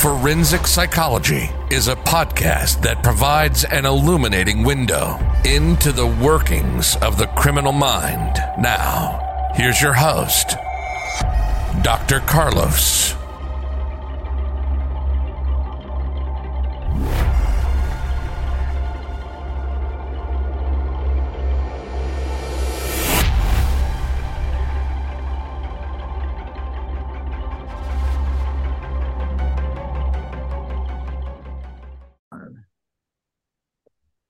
Forensic Psychology is a podcast that provides an illuminating window into the workings of the criminal mind. Now, here's your host, Dr. Carlos.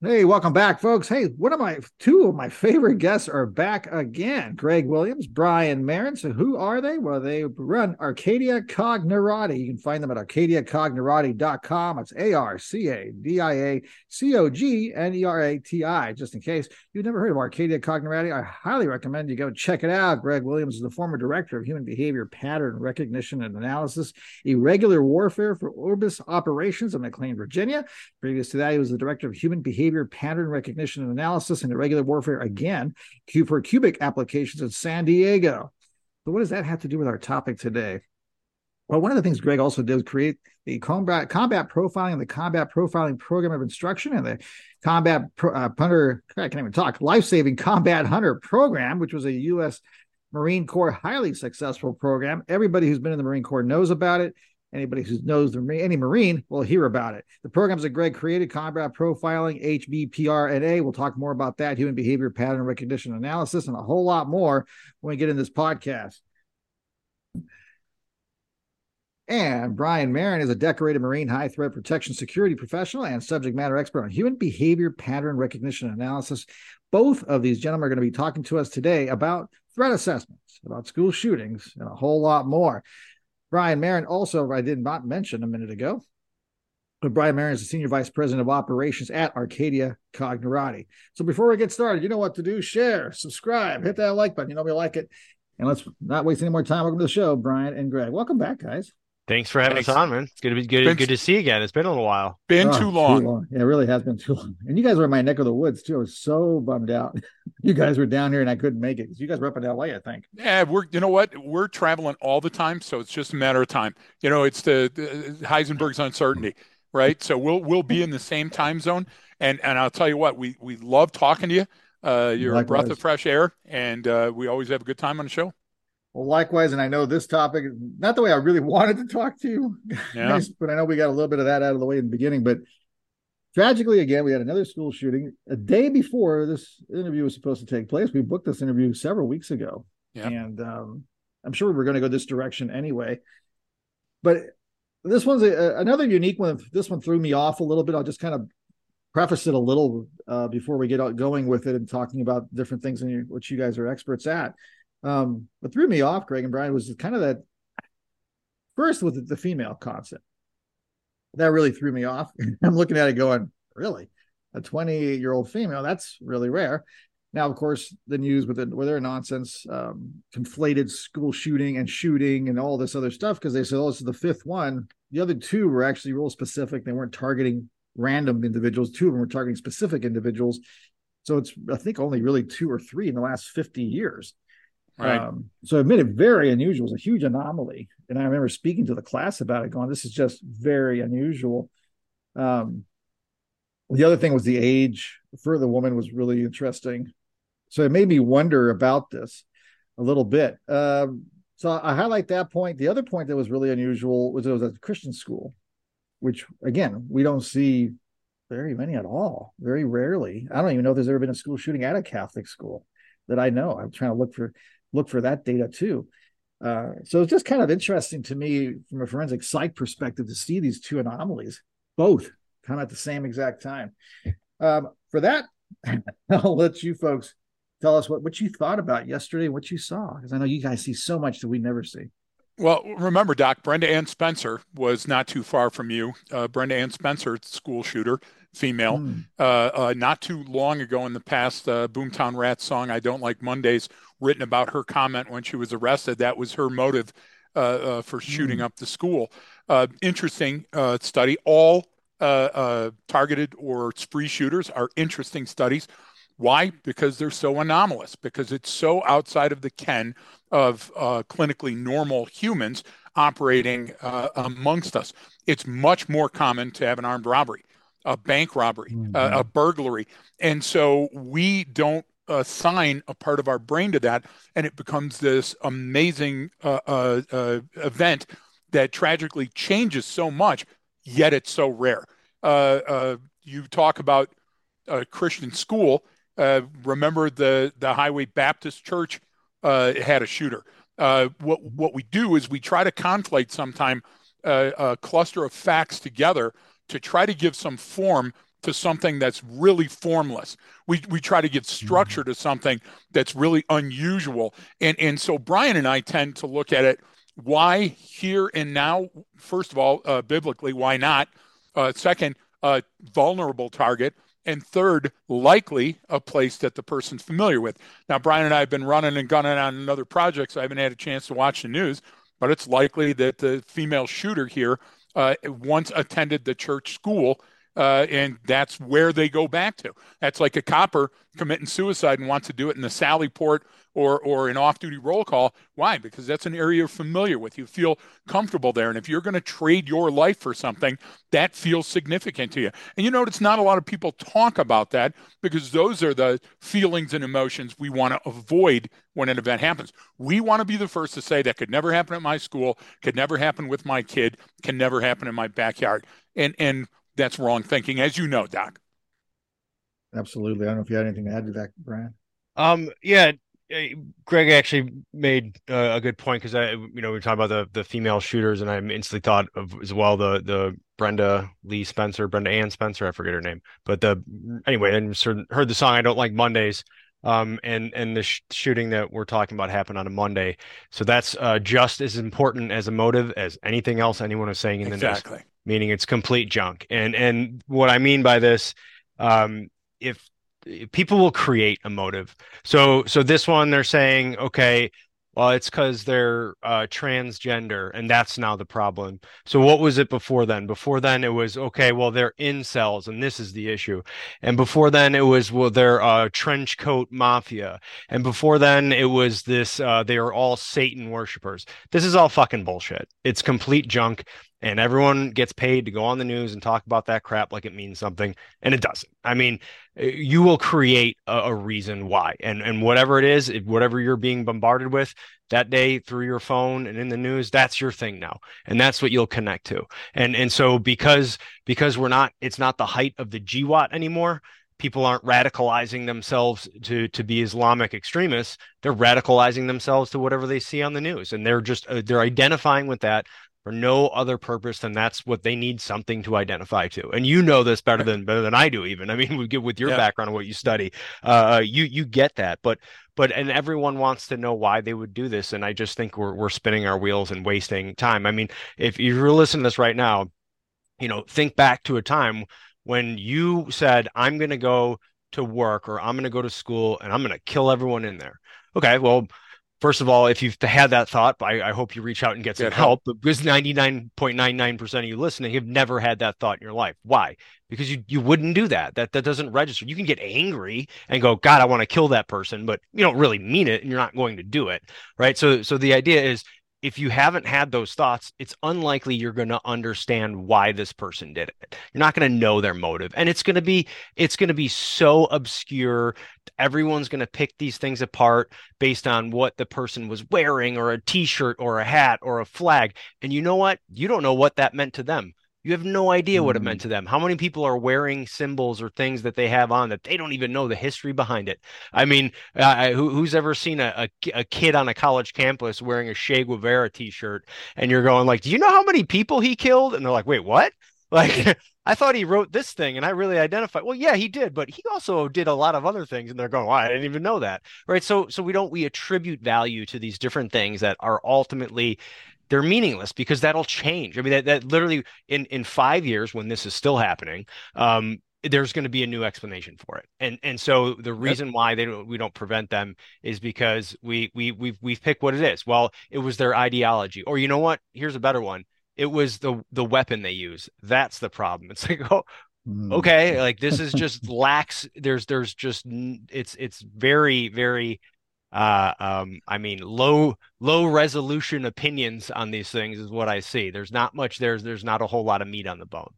Hey, welcome back, folks. Hey, one of my two of my favorite guests are back again. Greg Williams, Brian Marren. So, who are they? Well, they run Arcadia Cognerati. You can find them at arcadiacognerati.com. It's A R C A D I A C O G N E R A T I. Just in case you've never heard of Arcadia Cognerati, I highly recommend you go check it out. Greg Williams is the former director of human behavior pattern recognition and analysis, irregular warfare for Orbis operations in McLean, Virginia. Previous to that, he was the director of human behavior pattern recognition and analysis and irregular warfare again for cubic applications in San Diego. So, what does that have to do with our topic today? Well, one of the things Greg also did was create the combat combat profiling, the combat profiling program of instruction, and the combat uh, hunter I can't even talk life saving combat hunter program, which was a U.S. Marine Corps highly successful program. Everybody who's been in the Marine Corps knows about it. Anybody who knows the, any Marine will hear about it. The programs that Greg created, combat profiling, HBPRNA, we'll talk more about that, human behavior pattern recognition analysis, and a whole lot more when we get in this podcast. And Brian Marren is a decorated Marine high threat protection security professional and subject matter expert on human behavior pattern recognition analysis. Both of these gentlemen are going to be talking to us today about threat assessments, about school shootings, and a whole lot more. Brian Marren, also, I did not mention a minute ago, but Brian Marren is the Senior Vice President of Operations at Arcadia Cognerati. So before we get started, you know what to do share, subscribe, hit that like button. You know we like it. And let's not waste any more time. Welcome to the show, Brian and Greg. Welcome back, guys. Thanks for having Thanks. us on, man. It's good to be good. Been, good to see you again. It's been a little while. Been oh, too, long. too, long. Yeah, it really has been too long. And you guys were in my neck of the woods too. I was so bummed out. you guys were down here and I couldn't make it because you guys were up in LA, I think. Yeah, we're you know what? We're traveling all the time, so it's just a matter of time. You know, it's the, the Heisenberg's uncertainty, right? So we'll we'll be in the same time zone. And and I'll tell you what, we we love talking to you. Uh, you're Likewise. a breath of fresh air, and uh, we always have a good time on the show. Well, likewise, and I know this topic, not the way I really wanted to talk to you, yeah. but I know we got a little bit of that out of the way in the beginning. But tragically, again, we had another school shooting a day before this interview was supposed to take place. We booked this interview several weeks ago, yeah. and um, I'm sure we're going to go this direction anyway. But this one's a, another unique one. This one threw me off a little bit. I'll just kind of preface it a little uh, before we get going with it and talking about different things in which you guys are experts at. Um, what threw me off, Greg and Brian, was kind of that first with the female concept. That really threw me off. I'm looking at it going, really? A 20 year old female, that's really rare. Now, of course, the news with, it, with their nonsense, um, conflated school shooting and shooting and all this other stuff because they said, oh, this is the fifth one. The other two were actually real specific. They weren't targeting random individuals. Two of them were targeting specific individuals. So it's, I think, only really two or three in the last 50 years. Right. Um, so it made it very unusual. It was a huge anomaly. And I remember speaking to the class about it, going, this is just very unusual. Um, the other thing was the age for the woman was really interesting. So it made me wonder about this a little bit. Um, so I highlight that point. The other point that was really unusual was it was a Christian school, which again, we don't see very many at all, very rarely. I don't even know if there's ever been a school shooting at a Catholic school that I know. I'm trying to look for look for that data too. Uh, so it's just kind of interesting to me from a forensic psych perspective to see these two anomalies both come at the same exact time. Um, for that, I'll let you folks tell us what, what you thought about yesterday, what you saw, because I know you guys see so much that we never see. Well, remember, Doc, Brenda Ann Spencer was not too far from you. Uh, Brenda Ann Spencer, school shooter, female, mm. uh, uh, not too long ago in the past, uh, Boomtown Rats song, I Don't Like Mondays, written about her comment when she was arrested. That was her motive uh, uh, for shooting mm. up the school. interesting study. All targeted or spree shooters are interesting studies. Why? Because they're so anomalous, because it's so outside of the ken of uh, clinically normal humans operating uh, amongst us. It's much more common to have an armed robbery, a bank robbery, mm-hmm. a burglary. And so we don't assign a part of our brain to that, and it becomes this amazing uh, uh, uh, event that tragically changes so much, yet it's so rare. you talk about a Christian school uh, remember the the Highway Baptist Church uh, had a shooter. Uh, what what we do is we try to conflate sometime uh, a cluster of facts together to try to give some form to something that's really formless. We we try to give structure to something that's really unusual. And and so Brian and I tend to look at it. Why here and now? First of all, uh, biblically, why not? Uh, second, vulnerable target and third, likely a place that the person's familiar with. Now, Brian and I have been running and gunning on other projects. I haven't had a chance to watch the news, but it's likely that the female shooter here uh, once attended the church school uh, and that's where they go back to. That's like a copper committing suicide and wants to do it in the Sally Port or or an off-duty roll call. Why? Because that's an area you're familiar with. You feel comfortable there, and if you're going to trade your life for something, that feels significant to you. And you notice not a lot of people talk about that because those are the feelings and emotions we want to avoid when an event happens. We want to be the first to say that could never happen at my school, could never happen with my kid, can never happen in my backyard. And and that's wrong thinking, as you know, Doc. Absolutely. I don't know if you had anything to add to that, Brian. Um, yeah, Greg actually made uh, a good point because I, you know, we were talking about the the female shooters, and I instantly thought of as well the the Brenda Lee Spencer, Brenda Ann Spencer, I forget her name, but the anyway, and heard the song "I Don't Like Mondays," um, and and the sh- shooting that we're talking about happened on a Monday, so that's uh, just as important as a motive as anything else anyone is saying in the exactly. news meaning it's complete junk. And and what I mean by this, um, if, if people will create a motive, so so this one they're saying, okay, well, it's because they're uh, transgender, and that's now the problem. So, what was it before then? Before then, it was okay. Well, they're incels, and this is the issue. And before then, it was well, they're uh, trench coat mafia. And before then, it was this. Uh, they are all Satan worshippers. This is all fucking bullshit. It's complete junk and everyone gets paid to go on the news and talk about that crap like it means something and it doesn't. I mean uh, you will create a, a, reason why and and whatever it is whatever you're being bombarded with that day through your phone and in the news that's your thing now and that's what you'll connect to. And and so because because we're not it's not the height of the GWOT anymore people aren't radicalizing themselves to to be islamic extremists. They're radicalizing themselves to whatever they see on the news and they're just uh, they're identifying with that for no other purpose than that's what they need something to identify to. And you know this better than better than I do. Even I mean, with your yeah. background and what you study, uh, you you get that. But but and everyone wants to know why they would do this. And I just think we're we're spinning our wheels and wasting time. I mean, if you're listening to this right now, you know, think back to a time when you said, "I'm going to go to work or I'm going to go to school and I'm going to kill everyone in there." Okay, well first of all, if you've had that thought, I, I hope you reach out and get some yeah, help. But because 99.99% of you listening have never had that thought in your life. Why? Because you, you wouldn't do that. That that doesn't register. You can get angry and go, God, I want to kill that person, but you don't really mean it and you're not going to do it. Right. So so the idea is if you haven't had those thoughts, it's unlikely you're going to understand why this person did it. You're not going to know their motive. And it's going to be it's going to be so obscure. Everyone's going to pick these things apart based on what the person was wearing or a t-shirt or a hat or a flag. And you know what? You don't know what that meant to them. You have no idea what it meant mm. to them. How many people are wearing symbols or things that they have on that they don't even know the history behind it? I mean, uh, who, who's ever seen a, a, a, kid on a college campus wearing a Che Guevara t-shirt and you're going like, do you know how many people he killed? And they're like, wait, what? Like, I thought he wrote this thing and I really identified. Well, yeah, he did, but he also did a lot of other things. And they're going, well, I didn't even know that. Right. So, so we don't, we attribute value to these different things that are ultimately they're meaningless because that'll change. I mean, that, that literally in in five years when this is still happening, um, there's going to be a new explanation for it. And and so the reason why they don't, we don't prevent them is because we we we've we've picked what it is. Well, it was their ideology, or you know what? Here's a better one. It was the the weapon they use. That's the problem. It's like oh. Mm. Okay, like this is just lacks. There's, there's just it's, it's very, very uh um i mean low low resolution opinions on these things is what i see. There's not much there's there's not a whole lot of meat on the bone.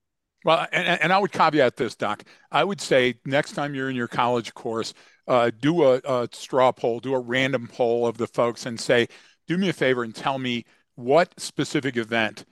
Well, and, and I would caveat this, Doc. I would say next time you're in your college course, uh, do a, a straw poll, do a random poll of the folks and say, do me a favor and tell me what specific event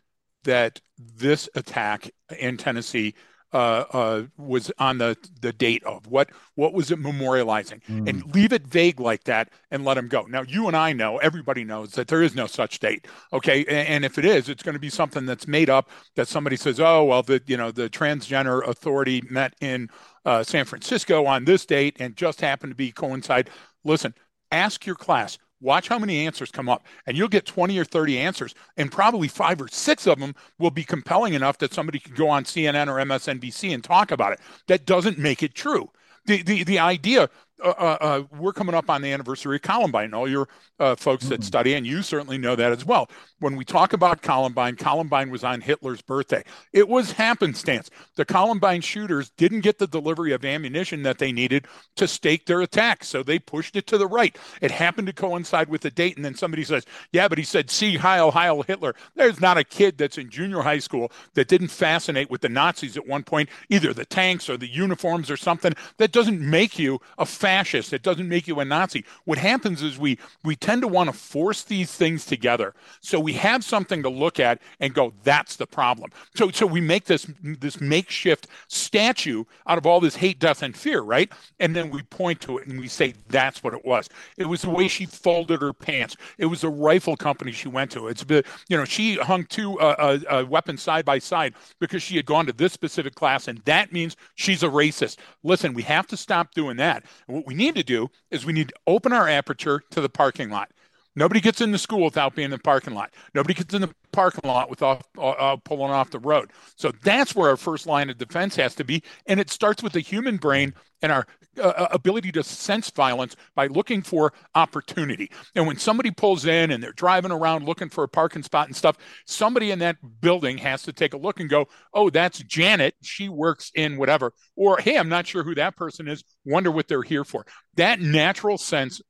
that this attack in Tennessee uh, uh, was on the the date of? What what was it memorializing? Mm. and leave it vague like that and let them go. Now you and i know everybody knows that there is no such date okay? And, and if it is it's going to be something that's made up that somebody says oh well the you know the transgender authority met in uh, san francisco on this date and just happened to be coincide. Listen ask your class Watch how many answers come up, and you'll get 20 or 30 answers, and probably five or six of them will be compelling enough that somebody can go on CNN or MSNBC and talk about it. That doesn't make it true. The, the, the idea uh, uh, uh, we're coming up on the anniversary of Columbine. All your uh, folks mm-hmm. that study, and you certainly know that as well. When we talk about Columbine, Columbine was on Hitler's birthday. It was happenstance. The Columbine shooters didn't get the delivery of ammunition that they needed to stake their attack, so they pushed it to the right. It happened to coincide with the date, and then somebody says, "Yeah, but he said, see Heil, Heil Hitler." There's not a kid that's in junior high school that didn't fascinate with the Nazis at one point, either the tanks or the uniforms or something. That doesn't make you a fascist. It doesn't make you a Nazi. What happens is we we tend to want to force these things together. So we have something to look at and go, that's the problem. So so we make this this makeshift statue out of all this hate, death, and fear, right? And then we point to it and we say that's what it was. It was the way she folded her pants. It was the rifle company she went to. It's been, you know, she hung two uh, uh, uh, weapons side by side because she had gone to this specific class, and that means she's a racist. Listen, we have to stop doing that. What we need to do is we need to open our aperture to the parking lot. Nobody gets in the school without being in the parking lot. Nobody gets in the parking lot without uh, uh, pulling off the road. So that's where our first line of defense has to be. And it starts with the human brain and our uh, uh, ability to sense violence by looking for opportunity. And when somebody pulls in and they're driving around looking for a parking spot and stuff, somebody in that building has to take a look and go, oh, that's Janet. She works in whatever. Or, hey, I'm not sure who that person is. Wonder what they're here for. That natural sense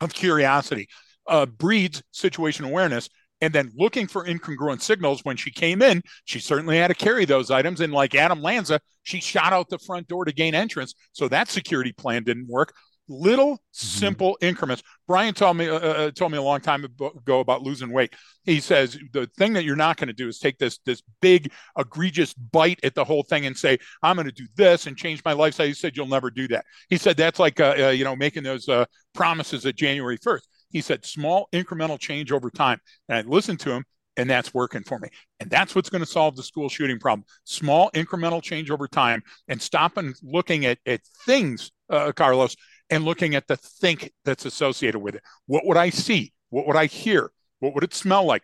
of curiosity uh, breeds situation awareness. And then looking for incongruent signals when she came in she certainly had to carry those items. And like adam lanza she shot out the front door to gain entrance. So that security plan didn't work. Little mm-hmm. simple mm-hmm. increments. Brian told me uh, uh, told me a long time ago about losing weight. He says the thing that you're not going to do is take this this big egregious bite at the whole thing and say i'm going to do this and change my lifestyle he said you'll never do that. He said that's like uh, uh you know making those uh, promises at january 1st he said, small incremental change over time. And I listened to him, and that's working for me. And that's what's going to solve the school shooting problem. Small incremental change over time and stopping looking at, at things, uh, Carlos, and looking at the think that's associated with it. What would I see? What would I hear? What would it smell like?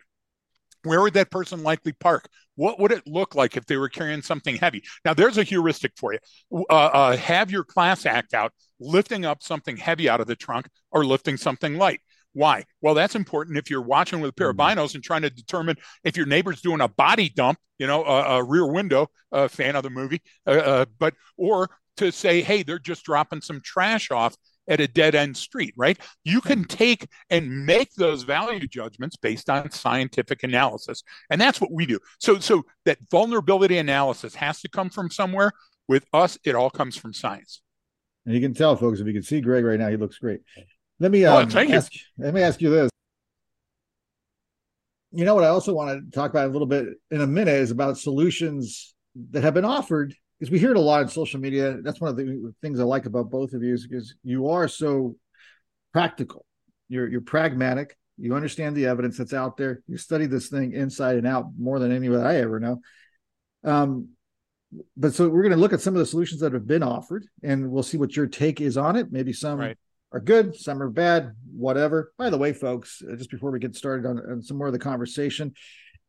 Where would that person likely park? What would it look like if they were carrying something heavy? Now, there's a heuristic for you. Uh, uh, have your class act out lifting up something heavy out of the trunk or lifting something light. Why? Well, that's important if you're watching with a pair of mm-hmm. binos and trying to determine if your neighbor's doing a body dump, you know, a, a rear window, a fan of the movie, uh, uh, but or to say, hey, they're just dropping some trash off at a dead end street, right? You can take and make those value judgments based on scientific analysis. And that's what we do. So so that vulnerability analysis has to come from somewhere. With us, it all comes from science. And you can tell, folks, if you can see Greg right now, he looks great. Let me um, oh, ask, let me ask you this. You know what I also want to talk about a little bit in a minute is about solutions that have been offered because we hear it a lot on social media. That's one of the things I like about both of you is because you are so practical. You're you're pragmatic. You understand the evidence that's out there. You study this thing inside and out more than anyone I ever know. Um, but so we're going to look at some of the solutions that have been offered, and we'll see what your take is on it. Maybe some right are good, some are bad, whatever. By the way, folks, uh, just before we get started on, on some more of the conversation,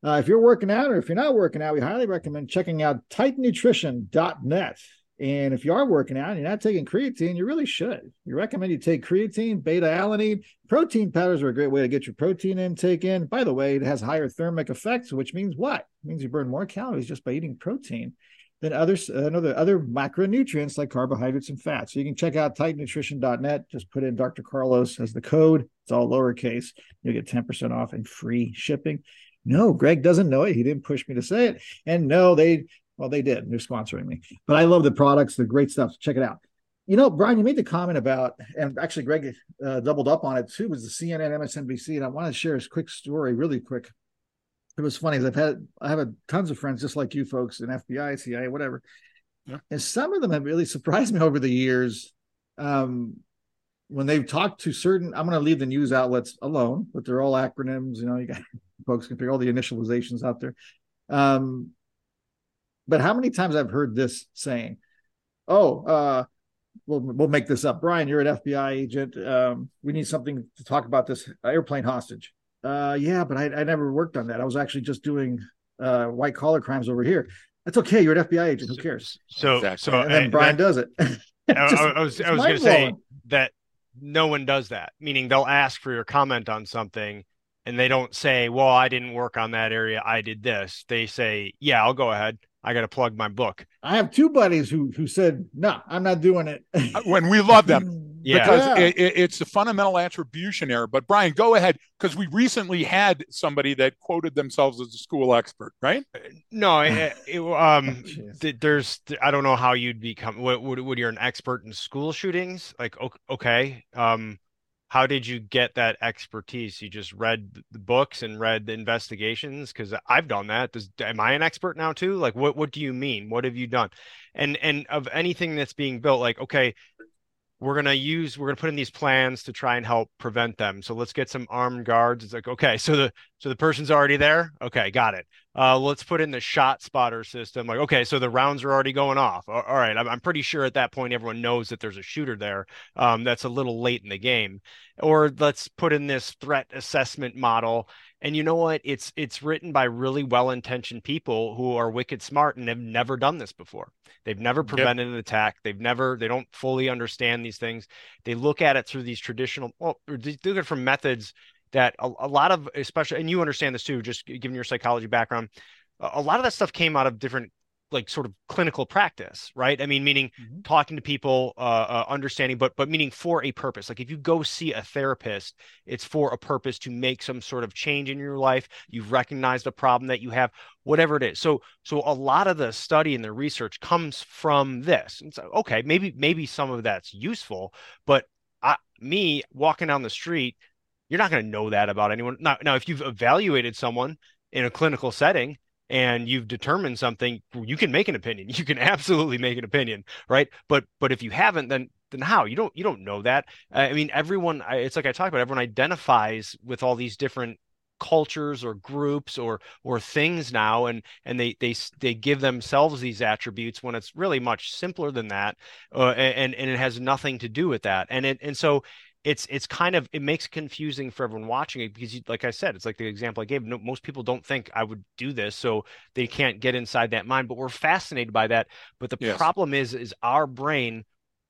uh, if you're working out or if you're not working out, we highly recommend checking out titannutrition.net. And if you are working out and you're not taking creatine, you really should. We recommend you take creatine, beta alanine. Protein powders are a great way to get your protein intake in. By the way, it has higher thermic effects, which means what? It means you burn more calories just by eating protein than others, uh, other, other macronutrients like carbohydrates and fats. So you can check out titannutrition.net. Just put in Dr. Carlos as the code. It's all lowercase. You'll get 10% off and free shipping. No, Greg doesn't know it. He didn't push me to say it. And no, they well, they did. They're sponsoring me. But I love the products. They're great stuff. Check it out. You know, Brian, you made the comment about, and actually Greg uh, doubled up on it too, was the CNN, MSNBC. And I want to share a quick story, really quick. It was funny. Because I've had, I have a, tons of friends just like you folks in FBI, CIA, whatever. Yeah. And some of them have really surprised me over the years. Um, when they've talked to certain, I'm going to leave the news outlets alone, but they're all acronyms. You know, you got folks can figure all the initializations out there. Um, but how many times I've heard this saying, "Oh, uh, we'll we'll make this up." Brian, you're an FBI agent. Um, we need something to talk about this airplane hostage. Uh, yeah, but I, I never worked on that. I was actually just doing uh, white collar crimes over here. That's okay. You're an FBI agent. Who cares? So, exactly. so and then Brian that, does it. Just, I, I was I was going to say that no one does that. Meaning they'll ask for your comment on something, and they don't say, "Well, I didn't work on that area. I did this." They say, "Yeah, I'll go ahead." I got to plug my book. I have two buddies who who said, "No, I'm not doing it." Uh, when we love them, yeah. because yeah. It, it, it's the fundamental attribution error. But Brian, go ahead, because we recently had somebody that quoted themselves as a school expert, right? No, it, um, there's I don't know how you'd become. Would, would, would you're an expert in school shootings? Like, okay, um, how did you get that expertise? You just read the books and read the investigations because I've done that. Does am I an expert now too? Like, what what do you mean? What have you done? And and of anything that's being built, like, okay, we're gonna use we're gonna put in these plans to try and help prevent them. So let's get some armed guards. It's like, okay, so the so the person's already there. Okay, got it. Uh, let's put in the shot spotter system. Like, okay, so the rounds are already going off. All right, I'm, I'm pretty sure at that point everyone knows that there's a shooter there. Um, that's a little late in the game. Or let's put in this threat assessment model. And you know what? It's it's written by really well-intentioned people who are wicked smart and have never done this before. They've never prevented yep. an attack. They've never they don't fully understand these things. They look at it through these traditional well, they look at from methods that a, a lot of especially and you understand this too just given your psychology background a lot of that stuff came out of different like sort of clinical practice right? I mean meaning mm-hmm. talking to people uh, uh, understanding but but meaning for a purpose. Like if you go see a therapist it's for a purpose to make some sort of change in your life. You've recognized a problem that you have whatever it is. So so a lot of the study and the research comes from this. And so okay maybe maybe some of that's useful but I, me walking down the street you're not going to know that about anyone. Now, now, if you've evaluated someone in a clinical setting and you've determined something, you can make an opinion. You can absolutely make an opinion, right? But but if you haven't, then then how? You don't you don't know that. I mean, everyone. It's like I talked about. Everyone identifies with all these different cultures or groups or or things now and and they they they give themselves these attributes when it's really much simpler than that uh, and and it has nothing to do with that and it and so it's it's kind of it makes it confusing for everyone watching it because you, like i said it's like the example i gave no, most people don't think i would do this so they can't get inside that mind but we're fascinated by that. But the yes. problem is is our brain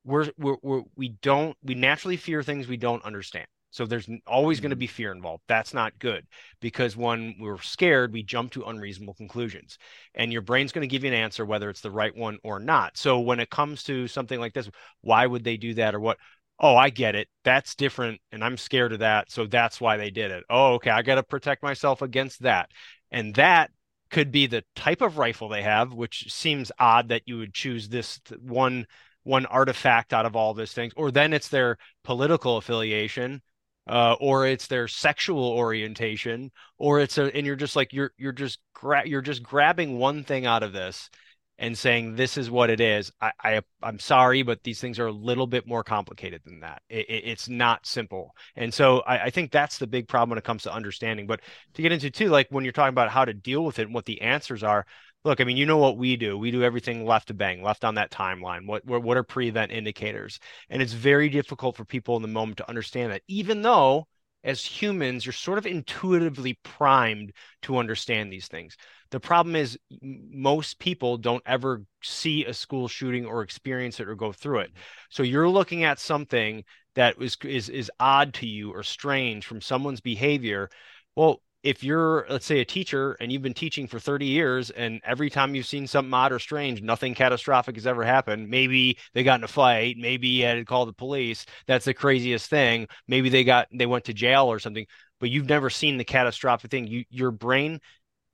we're, we're, we're we don't we naturally fear things we don't understand. So there's always going to mm-hmm. be fear involved. That's not good because when we're scared we jump to unreasonable conclusions and your brain's going to give you an answer whether it's the right one or not. So when it comes to something like this why would they do that or what oh, I get it. That's different. And I'm scared of that. So that's why they did it. Oh, okay. I got to protect myself against that. And that could be the type of rifle they have, which seems odd that you would choose this one one artifact out of all these things or then it's their political affiliation uh, or it's their sexual orientation or it's a and you're just like you're you're just gra- you're just grabbing one thing out of this and saying this is what it is. I, I i'm sorry but these things are a little bit more complicated than that. It, it, it's not simple. And so I, I think that's the big problem when it comes to understanding. But to get into too like when you're talking about how to deal with it and what the answers are look i mean you know what we do. We do everything left to bang left on that timeline. What what are pre-event indicators? And it's very difficult for people in the moment to understand that even though as humans, you're sort of intuitively primed to understand these things. The problem is, most people don't ever see a school shooting or experience it or go through it. So you're looking at something that is is is odd to you or strange from someone's behavior. Well, if you're let's say a teacher and you've been teaching for 30 years and every time you've seen something odd or strange nothing catastrophic has ever happened maybe they got in a fight maybe you had to call the police that's the craziest thing maybe they got they went to jail or something but you've never seen the catastrophic thing. You your brain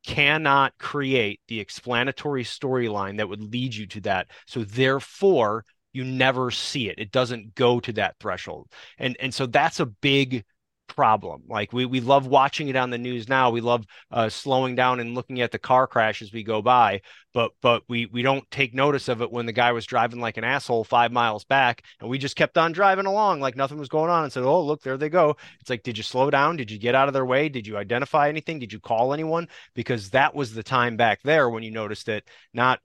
cannot create the explanatory storyline that would lead you to that so therefore you never see it. It doesn't go to that threshold. And and so that's a big problem. Like we we love watching it on the news now. We love uh, slowing down and looking at the car crash as we go by, but but we we don't take notice of it when the guy was driving like an asshole five miles back, and we just kept on driving along like nothing was going on, and said, "Oh, look, there they go." It's like, did you slow down? Did you get out of their way? Did you identify anything? Did you call anyone? Because that was the time back there when you noticed it, not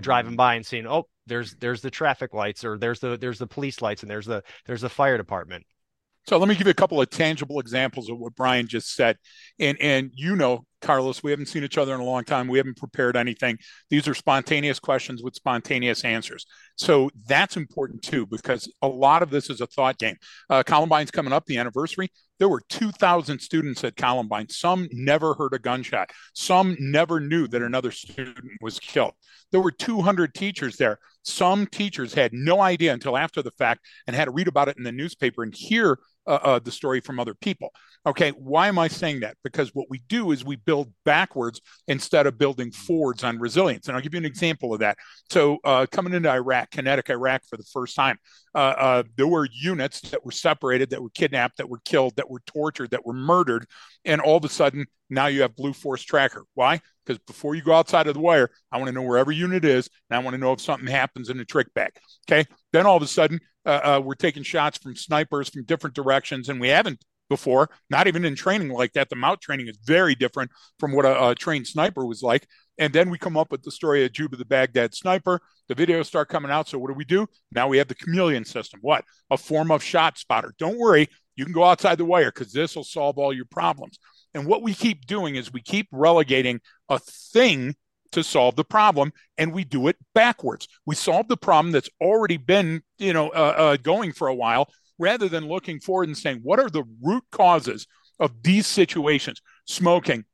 driving by and seeing, "Oh, there's there's the traffic lights or there's the there's the police lights and there's the there's the fire department so let me give you a couple of tangible examples of what Brian just said. And and you know, Carlos, we haven't seen each other in a long time. We haven't prepared anything. These are spontaneous questions with spontaneous answers. So that's important too, because a lot of this is a thought game. Uh, Columbine's coming up, the anniversary. There were 2,000 students at Columbine. Some never heard a gunshot. Some never knew that another student was killed. There were 200 teachers there. Some teachers had no idea until after the fact and had to read about it in the newspaper and hear uh, uh, the story from other people. Okay, why am I saying that? Because what we do is we build backwards instead of building forwards on resilience. And I'll give you an example of that. So, uh, coming into Iraq, kinetic Iraq for the first time, uh, uh, there were units that were separated, that were kidnapped, that were killed, that were tortured, that were murdered. And all of a sudden, now you have Blue Force Tracker. Why? Because before you go outside of the wire, I want to know where every unit is, and I want to know if something happens in the trick bag. Okay. Then all of a sudden, uh, uh, we're taking shots from snipers from different directions, and we haven't before, not even in training like that. The MOUT training is very different from what a, a, trained sniper was like. And then we come up with the story of Juba the Baghdad sniper. The videos start coming out. So what do we do? Now we have the chameleon system. What? A form of shot spotter. Don't worry, you can go outside the wire because this will solve all your problems. And what we keep doing is we keep relegating a thing to solve the problem and we do it backwards. We solve the problem that's already been you know uh, uh, going for a while rather than looking forward and saying what are the root causes of these situations? Smoking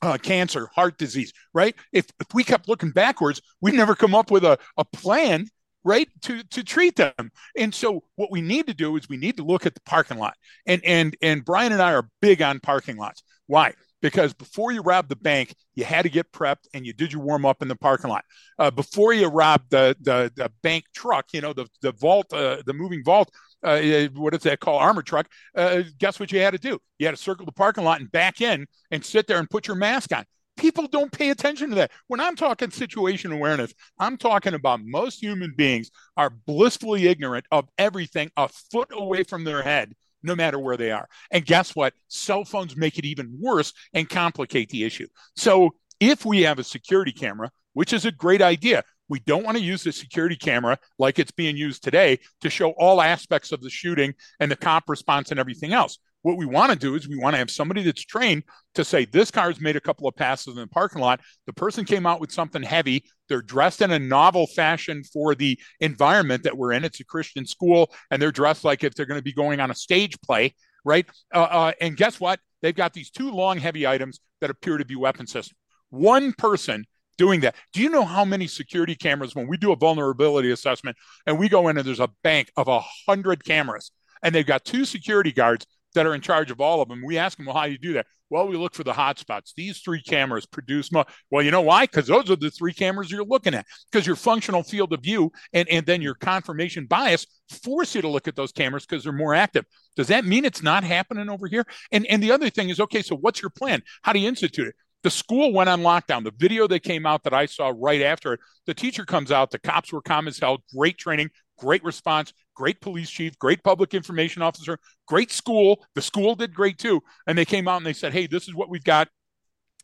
uh, cancer heart disease right? If, if we kept looking backwards we'd never come up with a, a plan right to to treat them. And so what we need to do is we need to look at the parking lot. And and and brian and i are big on parking lots. Why because before you robbed the bank, you had to get prepped and you did your warm up in the parking lot. Uh, before you robbed the, the, the bank truck, you know the the vault, uh, the moving vault. Uh, what is that called? Armor truck. Uh, guess what you had to do? You had to circle the parking lot and back in and sit there and put your mask on. People don't pay attention to that. When I'm talking situation awareness, I'm talking about most human beings are blissfully ignorant of everything a foot away from their head no matter where they are. And guess what? Cell phones make it even worse and complicate the issue. So if we have a security camera, which is a great idea, we don't want to use the security camera like it's being used today to show all aspects of the shooting and the cop response and everything else. What we want to do is we want to have somebody that's trained to say this car's made a couple of passes in the parking lot. The person came out with something heavy. They're dressed in a novel fashion for the environment that we're in. It's a Christian school, and they're dressed like if they're going to be going on a stage play, right? Uh, uh, and guess what? They've got these two long, heavy items that appear to be weapon systems. One person doing that. Do you know how many security cameras when we do a vulnerability assessment and we go in and there's a bank of a hundred cameras and they've got two security guards that are in charge of all of them. We ask them, well, how do you do that? Well, we look for the hotspots. These three cameras produce more. Well, you know why? Because those are the three cameras you're looking at. Because your functional field of view and, and then your confirmation bias force you to look at those cameras because they're more active. Does that mean it's not happening over here? And and the other thing is, okay, so what's your plan? How do you institute it? The school went on lockdown. The video that came out that I saw right after it, the teacher comes out, the cops were calm as hell, great training, great response, great police chief, great public information officer, great school. The school did great too. And they came out and they said, hey, this is what we've got.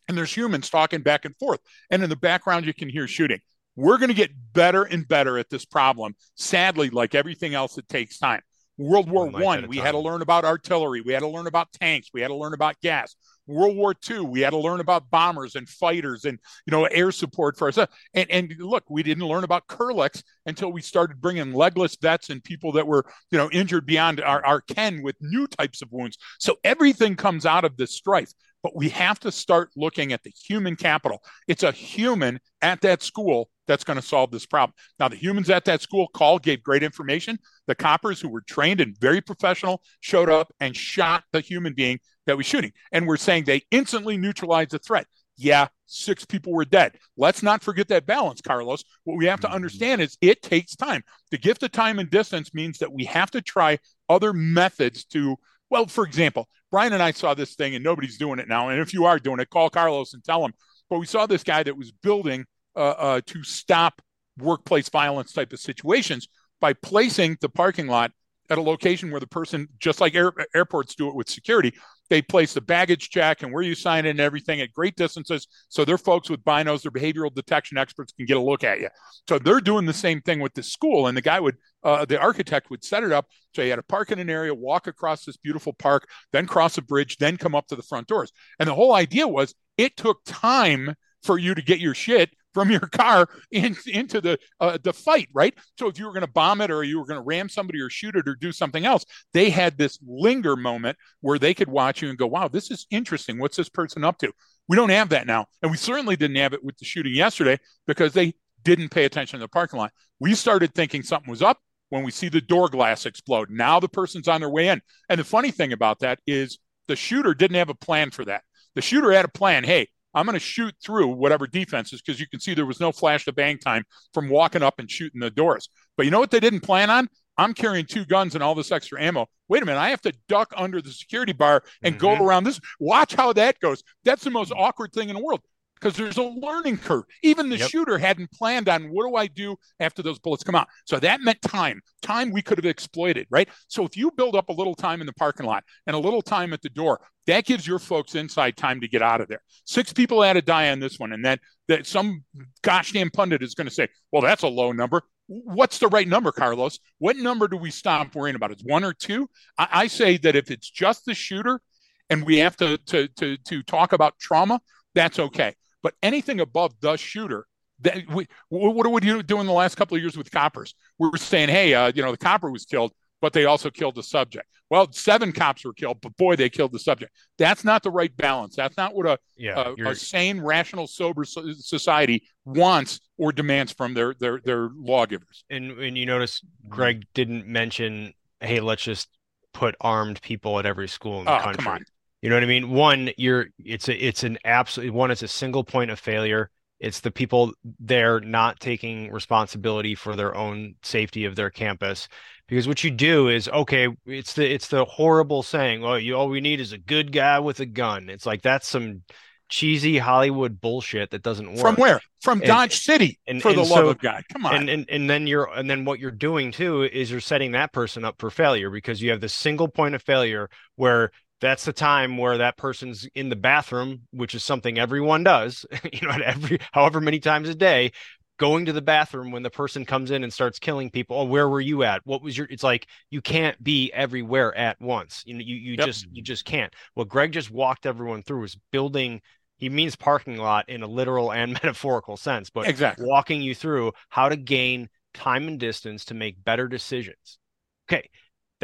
And there's humans talking back and forth. And in the background, you can hear shooting. We're going to get better and better at this problem. Sadly, like everything else, it takes time. World War One, we had to learn about artillery. We had to learn about tanks. We had to learn about gas. World War II, we had to learn about bombers and fighters and you know air support for us. And and look, we didn't learn about Kerlix until we started bringing legless vets and people that were you know injured beyond our, our ken with new types of wounds. So everything comes out of this strife. But we have to start looking at the human capital. It's a human at that school that's going to solve this problem. Now, the humans at that school call gave great information. The coppers who were trained and very professional showed up and shot the human being that was shooting. And we're saying they instantly neutralized the threat. Yeah, six people were dead. Let's not forget that balance, Carlos. What we have to mm-hmm. understand is it takes time. The gift of time and distance means that we have to try other methods to, well, for example, Brian and I saw this thing and nobody's doing it now. And if you are doing it, call Carlos and tell him. But we saw this guy that was building uh, uh, to stop workplace violence type of situations by placing the parking lot at a location where the person, just like air, airports do it with security, they place the baggage check and where you sign in and everything at great distances. So their folks with binos, their behavioral detection experts can get a look at you. So they're doing the same thing with the school. And the guy would, uh, the architect would set it up. So you had to park in an area, walk across this beautiful park, then cross a bridge, then come up to the front doors. And the whole idea was it took time for you to get your shit from your car in, into the uh, the fight, right? So if you were going to bomb it or you were going to ram somebody or shoot it or do something else, they had this linger moment where they could watch you and go, "Wow, this is interesting. What's this person up to?" We don't have that now, and we certainly didn't have it with the shooting yesterday because they didn't pay attention to the parking lot. We started thinking something was up when we see the door glass explode. Now the person's on their way in, and the funny thing about that is the shooter didn't have a plan for that. The shooter had a plan. Hey, I'm going to shoot through whatever defenses because you can see there was no flash to bang time from walking up and shooting the doors. But you know what they didn't plan on? I'm carrying two guns and all this extra ammo. Wait a minute, I have to duck under the security bar and mm-hmm. go around this. Watch how that goes. That's the most awkward thing in the world because there's a learning curve. Even the yep. shooter hadn't planned on what do I do after those bullets come out. So that meant time, time we could have exploited, right? So if you build up a little time in the parking lot and a little time at the door, that gives your folks inside time to get out of there. Six people had to die on this one, and then that some gosh damn pundit is going to say, "Well, that's a low number." What's the right number, Carlos? What number do we stop worrying about? It's one or two. I, I say that if it's just the shooter, and we have to to to to talk about trauma, that's okay. But anything above the shooter, that we, what are we doing in the last couple of years with coppers? We were saying, hey, uh, you know, the copper was killed, but they also killed the subject. Well, seven cops were killed, but boy, they killed the subject. That's not the right balance. That's not what a, yeah, a, a sane, rational, sober society wants or demands from their their their lawgivers. And and you notice Greg didn't mention, hey, let's just put armed people at every school in the oh, country. You know what I mean? One, you're it's a it's an absolute one. It's a single point of failure. It's the people there not taking responsibility for their own safety of their campus. Because what you do is okay. It's the it's the horrible saying. Well, you all we need is a good guy with a gun. It's like that's some cheesy Hollywood bullshit that doesn't work. From where? From and, Dodge City. And, for and the so, love of God, come on. And, and and then you're and then what you're doing too is you're setting that person up for failure because you have this single point of failure where that's the time where that person's in the bathroom, which is something everyone does, you know, at every however many times a day, going to the bathroom when the person comes in and starts killing people. Oh, where were you at? What was your it's like you can't be everywhere at once. You know, you you yep. just you just can't. What Greg just walked everyone through is building he means parking lot in a literal and metaphorical sense, but exactly walking you through how to gain time and distance to make better decisions. Okay,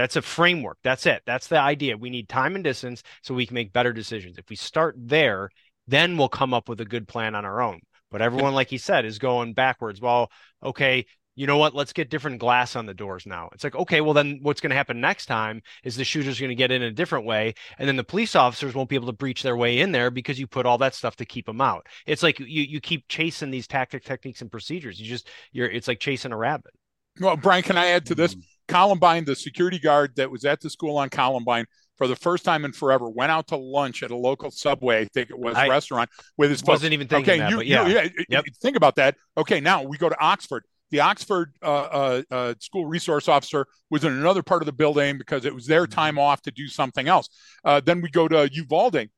that's a framework. That's it. That's the idea. We need time and distance so we can make better decisions. If we start there, then we'll come up with a good plan on our own. But everyone, like he said, is going backwards. Well, okay, you know what? Let's get different glass on the doors now. It's like, okay, well, then what's going to happen next time is the shooter's going to get in a different way. And then the police officers won't be able to breach their way in there because you put all that stuff to keep them out. It's like you, you keep chasing these tactic techniques and procedures. You just, you're, it's like chasing a rabbit. Well, Brian, can I add to this? Mm-hmm. Columbine, the security guard that was at the school on Columbine for the first time in forever went out to lunch at a local Subway, I think it was I restaurant with his. Wasn't folks. even thinking okay, that, you, yeah. You, yeah yep. think about that. Okay, now we go to Oxford. The Oxford uh, uh, uh, school resource officer was in another part of the building because it was their mm-hmm. time off to do something else. Uh, then we go to Uvalde.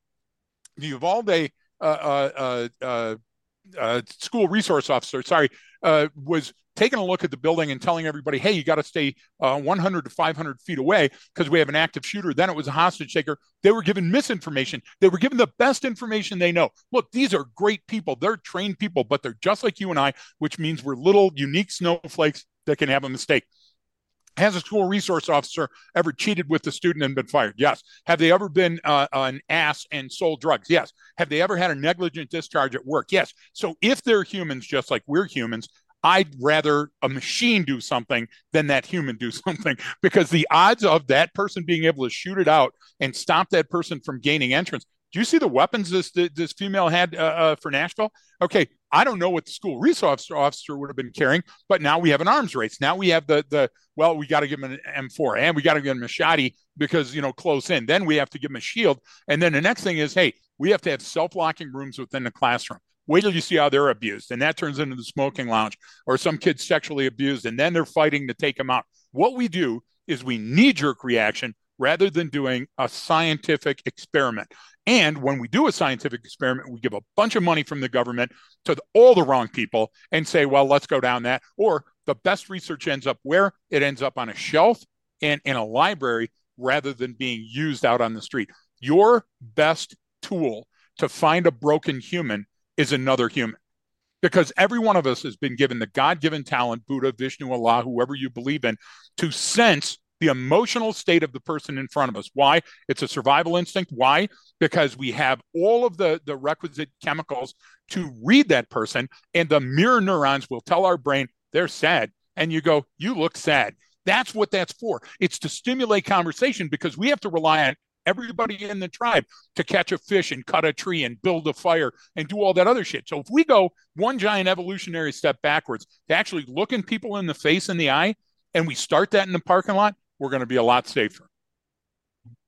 The Uvalde uh, uh, uh, school resource officer, sorry, uh, was taking a look at the building and telling everybody, hey, you got to stay uh, 100 to 500 feet away because we have an active shooter. Then it was a hostage taker. They were given misinformation. They were given the best information they know. Look, these are great people. They're trained people, but they're just like you and I, which means we're little unique snowflakes that can have a mistake. Has a school resource officer ever cheated with the student and been fired? Yes. Have they ever been uh, an ass and sold drugs? Yes. Have they ever had a negligent discharge at work? Yes. So if they're humans, just like we're humans, I'd rather a machine do something than that human do something because the odds of that person being able to shoot it out and stop that person from gaining entrance do you see the weapons this this female had uh, uh, for Nashville? Okay, I don't know what the school resource officer would have been carrying, but now we have an arms race. Now we have the the well, we got to give him an M4 and we got to give him a shotty because you know close in. Then we have to give him a shield, and then the next thing is, hey, we have to have self locking rooms within the classroom. Wait till you see how they're abused, and that turns into the smoking lounge, or some kids sexually abused, and then they're fighting to take them out. What we do is we knee jerk reaction rather than doing a scientific experiment. And when we do a scientific experiment, we give a bunch of money from the government to all the wrong people and say, well, let's go down that. Or the best research ends up where? It ends up on a shelf and in a library rather than being used out on the street. Your best tool to find a broken human is another human. Because every one of us has been given the God given talent, Buddha, Vishnu, Allah, whoever you believe in, to sense the emotional state of the person in front of us. Why? It's a survival instinct. Why? Because we have all of the, the requisite chemicals to read that person, and the mirror neurons will tell our brain they're sad. And you go, You look sad. That's what that's for. It's to stimulate conversation because we have to rely on everybody in the tribe to catch a fish and cut a tree and build a fire and do all that other shit. So if we go one giant evolutionary step backwards to actually looking people in the face in the eye and we start that in the parking lot, we're going to be a lot safer.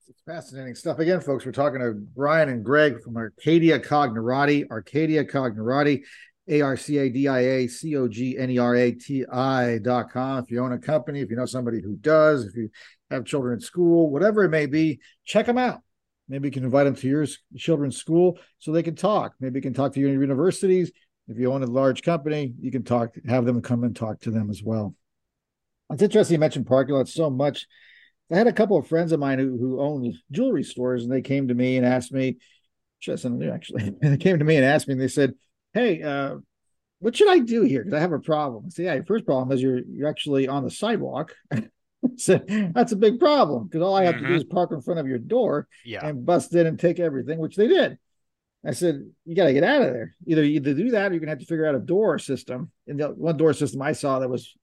It's fascinating stuff. Again, folks, we're talking to Brian and Greg from Arcadia Cognerati, Arcadia Cognerati, A R C A D I A C O G N E R A T I dot com. If you own a company, if you know somebody who does, if you have children at school, whatever it may be, check them out. Maybe you can invite them to your children's school so they can talk. Maybe you can talk to your universities. If you own a large company, you can talk, have them come and talk to them as well. It's interesting you mentioned parking lots so much. I had a couple of friends of mine who, who own jewelry stores, and they came to me and asked me, just actually, they came to me and asked me, and they said, "Hey, uh, what should I do here? Because I have a problem." I "Yeah, your first problem is you're you're actually on the sidewalk." so that's a big problem because all I have mm-hmm. to do mm-hmm. is park in front of your door yeah. and bust in and take everything, which they did. I said, you got to get out of there. Either either do that, or you're gonna have to figure out a door system. And the one door system I saw that was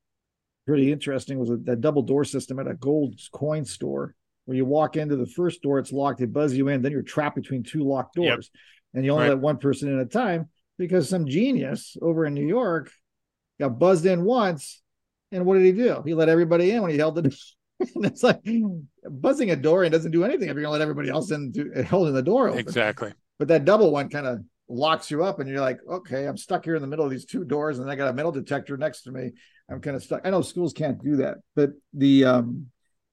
pretty interesting was a, that double door system at a gold coin store where you walk into the first door, it's locked, they buzz you in, then you're trapped between two locked doors, yep. and you only right. let one person in at a time because some genius over in New York got buzzed in once, and what did he do? He let everybody in when he held the. it's like buzzing a door and doesn't do anything if you're gonna let everybody else in to, holding the door open. Exactly. But that double one kind of locks you up, and you're like, okay, I'm stuck here in the middle of these two doors, and I got a metal detector next to me. I'm kind of stuck. I know schools can't do that, but the um,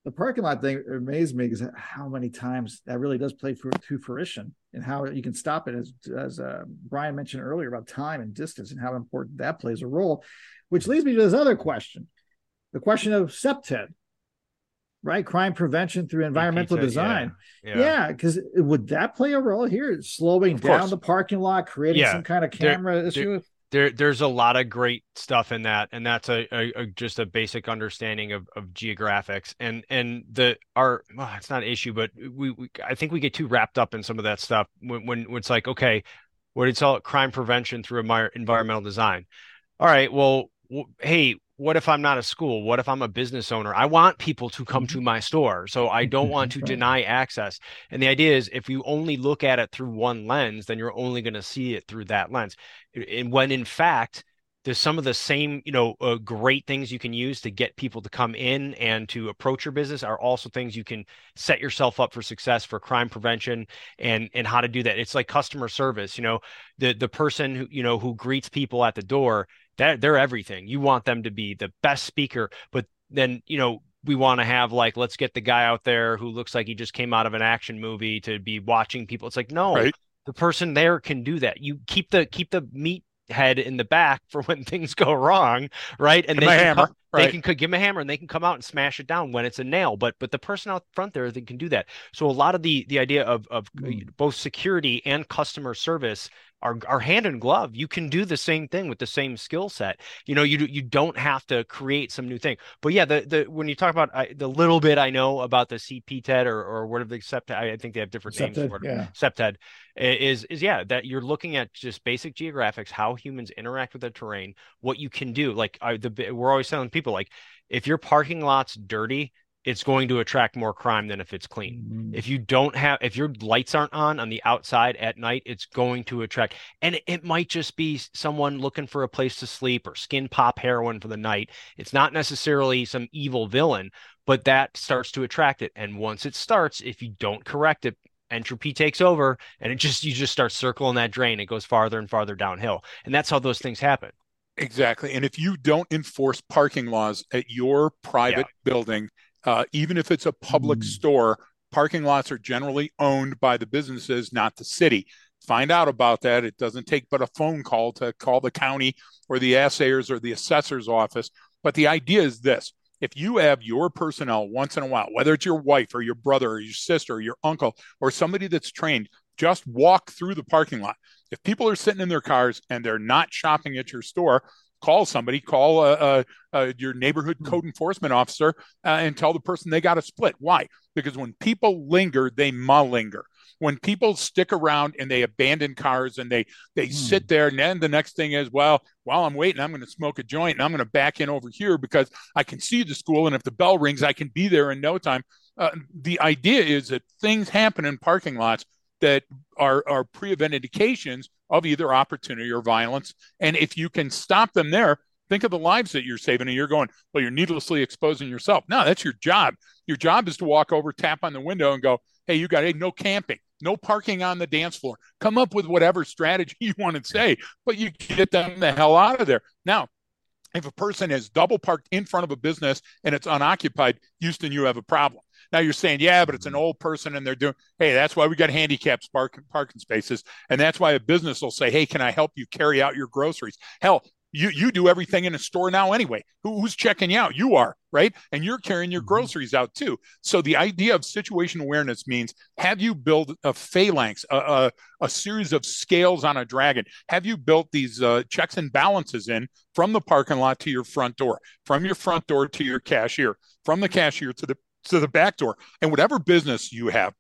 the parking lot thing amazed me because how many times that really does play for, to fruition and how you can stop it as as uh, Brian mentioned earlier about time and distance and how important that plays a role, which leads me to this other question, the question of CPTED, right? Crime prevention through environmental design. Yeah, because yeah. would that play a role here, slowing down the parking lot, creating yeah. some kind of camera there, issue? There, there there's a lot of great stuff in that and that's a, a, a just a basic understanding of, of geographics and and the our well, it's not an issue but we, we i think we get too wrapped up in some of that stuff when, when, when it's like okay what do you call it? Crime prevention through environmental design. All right well hey what if I'm not a school? What if I'm a business owner? I want people to come to mm-hmm. my store. So I don't want to deny access. And the idea is if you only look at it through one lens, then you're only going to see it through that lens. And when in fact, there's some of the same you know uh, great things you can use to get people to come in and to approach your business are also things you can set yourself up for success for crime prevention and and how to do that it's like customer service you know the the person who you know who greets people at the door that they're everything you want them to be the best speaker but then you know we want to have like let's get the guy out there who looks like he just came out of an action movie to be watching people it's like no right. the person there can do that you keep the keep the meat head in the back for when things go wrong, right? And they can come, right. they can give him a hammer and they can come out and smash it down when it's a nail. But but the person out front there they can do that. So a lot of the the idea of of mm. both security and customer service are, are hand in glove. You can do the same thing with the same skill set. You know, you you don't have to create some new thing. But yeah, the the when you talk about I, the little bit I know about the CPTED or or whatever the CPTED, I think they have different CPTED, names for it. Yeah. CPTED is is yeah that you're looking at just basic geographics, how humans interact with the terrain, what you can do. Like I, the we're always telling people like if your parking lot's dirty, it's going to attract more crime than if it's clean. Mm-hmm. If you don't have, if your lights aren't on on the outside at night, it's going to attract. And it, it, might just be someone looking for a place to sleep or skin pop heroin for the night. It's not necessarily some evil villain, but that starts to attract it. And once it starts, if you don't correct it, entropy takes over and it just, you just start circling that drain. It goes farther and farther downhill. And that's how those things happen. Exactly. And if you don't enforce parking laws at your private yeah. building, uh, even if it's a public mm. store, parking lots are generally owned by the businesses, not the city. Find out about that. It doesn't take but a phone call to call the county or the assayers or the assessor's office. But the idea is this if you have your personnel once in a while, whether it's your wife or your brother or your sister or your uncle or somebody that's trained, just walk through the parking lot. If people are sitting in their cars and they're not shopping at your store, call somebody, call uh, uh, uh, your neighborhood hmm. code enforcement officer, uh, and tell the person they got a split. Why? Because when people linger, they linger. When people stick around and they abandon cars and they they mm. sit there, and then the next thing is, well, while I'm waiting, I'm going to smoke a joint and I'm going to back in over here because I can see the school, and if the bell rings, I can be there in no time. Uh, the idea is that things happen in parking lots that are are pre-event indications of either opportunity or violence. And if you can stop them there, think of the lives that you're saving. And you're going, well, you're needlessly exposing yourself. No, that's your job. Your job is to walk over, tap on the window, and go, hey, you got hey, no camping, no parking on the dance floor. Come up with whatever strategy you want to say, but you get them the hell out of there. Now, if a person is double parked in front of a business and it's unoccupied, Houston, you have a problem. Now you're saying, yeah, but it's an old person and they're doing, hey, that's why we got handicapped parking, parking spaces. And that's why a business will say, hey, can I help you carry out your groceries? Hell, you you do everything in a store now anyway. Who, who's checking you out? You are, right? And you're carrying your mm-hmm. groceries out too. So the idea of situation awareness means have you built a phalanx, a, a, a series of scales on a dragon? Have you built these uh, checks and balances in from the parking lot to your front door, from your front door to your cashier, from the cashier to the to the back door. And whatever business you have,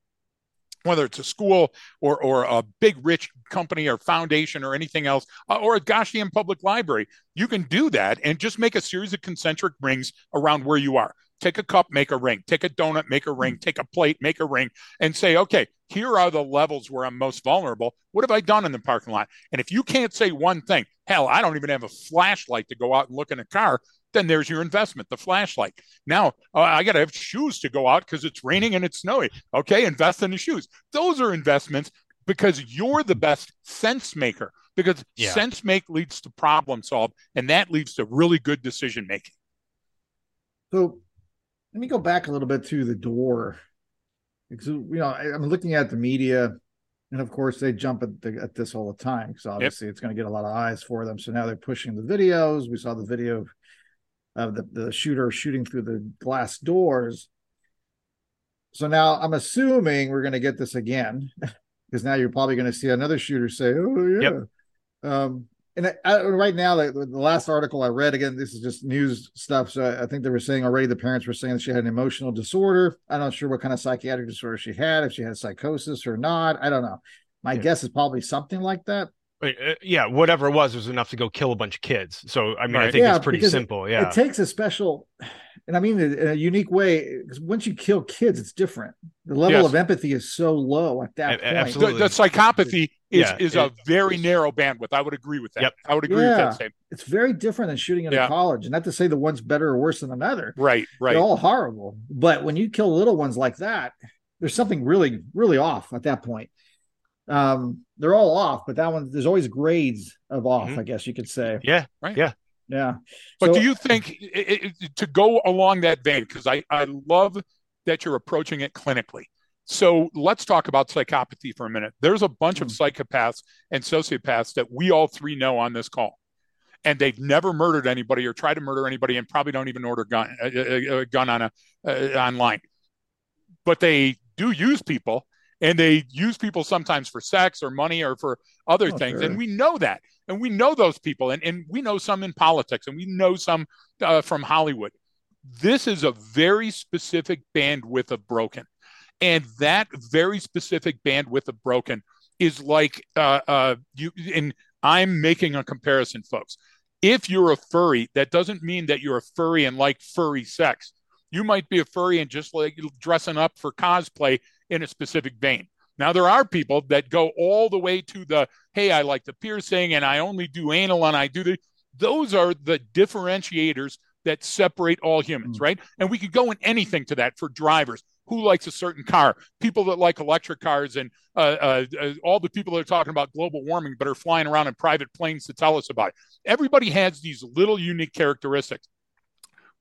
whether it's a school or, or a big rich company or foundation or anything else, uh, or a Goshen public library, you can do that and just make a series of concentric rings around where you are. Take a cup, make a ring. Take a donut, make a ring. Take a plate, make a ring, and say, okay, here are the levels where I'm most vulnerable. What have I done in the parking lot? And if you can't say one thing, hell, I don't even have a flashlight to go out and look in a car then there's your investment, the flashlight. Now uh, I got to have shoes to go out because it's raining and it's snowy. Okay, invest in the shoes. Those are investments because you're the best sense maker. Because yeah. sense make leads to problem solve, and that leads to really good decision making. So let me go back a little bit to the door. Because you know, I'm looking at the media, and of course they jump at, the, at this all the time because obviously yep. it's going to get a lot of eyes for them. So now they're pushing the videos. We saw the video of the, the shooter shooting through the glass doors. So now I'm assuming we're going to get this again because now you're probably going to see another shooter say, "Oh yeah." Yep. Um, and I, I, right now, the, the, last article I read again, this is just news stuff. So I, I, think they were saying already the parents were saying that she had an emotional disorder. I'm not sure what kind of psychiatric disorder she had, if she had psychosis or not. I don't know. My yeah. guess is probably something like that. Uh, yeah, whatever it was was enough to go kill a bunch of kids. So I mean, right. I think yeah, it's pretty simple. It, yeah, it takes a special, and I mean in a unique way. Because once you kill kids, it's different. The level Yes. of empathy is so low at that A- point. The, absolutely. the psychopathy is Yeah, is it- a very narrow bandwidth. I would agree with that. Yep. I would agree with that statement. It's very different than shooting in Yeah. a college. And not to say the one's better or worse than another. Right, right. They're all horrible. But when you kill little ones like that, there's something really, really off at that point. Um, they're all off, but that one there's always grades of off, Mhm. I guess you could say. yeah, Right. yeah. Yeah. But So- do you think it, it, to go along that vein? Because I, I love that you're approaching it clinically. So let's talk about psychopathy for a minute. There's a bunch of psychopaths and sociopaths that we all three know on this call, and they've never murdered anybody or tried to murder anybody, and probably don't even order gun a, a, a gun on a uh, online. But they do use people, and they use people sometimes for sex or money or for other Oh, things, sure. and we know that. And we know those people. And, and we know some in politics. And we know some uh, from hollywood. This is a very specific bandwidth of broken. And that very specific bandwidth of broken is like uh, uh, you and i'm making a comparison folks. If you're a furry that doesn't mean that you're a furry and like furry sex. You might be a furry and just like dressing up for cosplay in a specific vein now there are people that go all the way to the hey, I like the piercing and I only do anal and I do the those are the differentiators that separate all humans, right? And we could go in anything to that for drivers. Who likes a certain car? People that like electric cars, and uh, uh, uh, all the people that are talking about global warming but are flying around in private planes to tell us about it. Everybody has these little unique characteristics.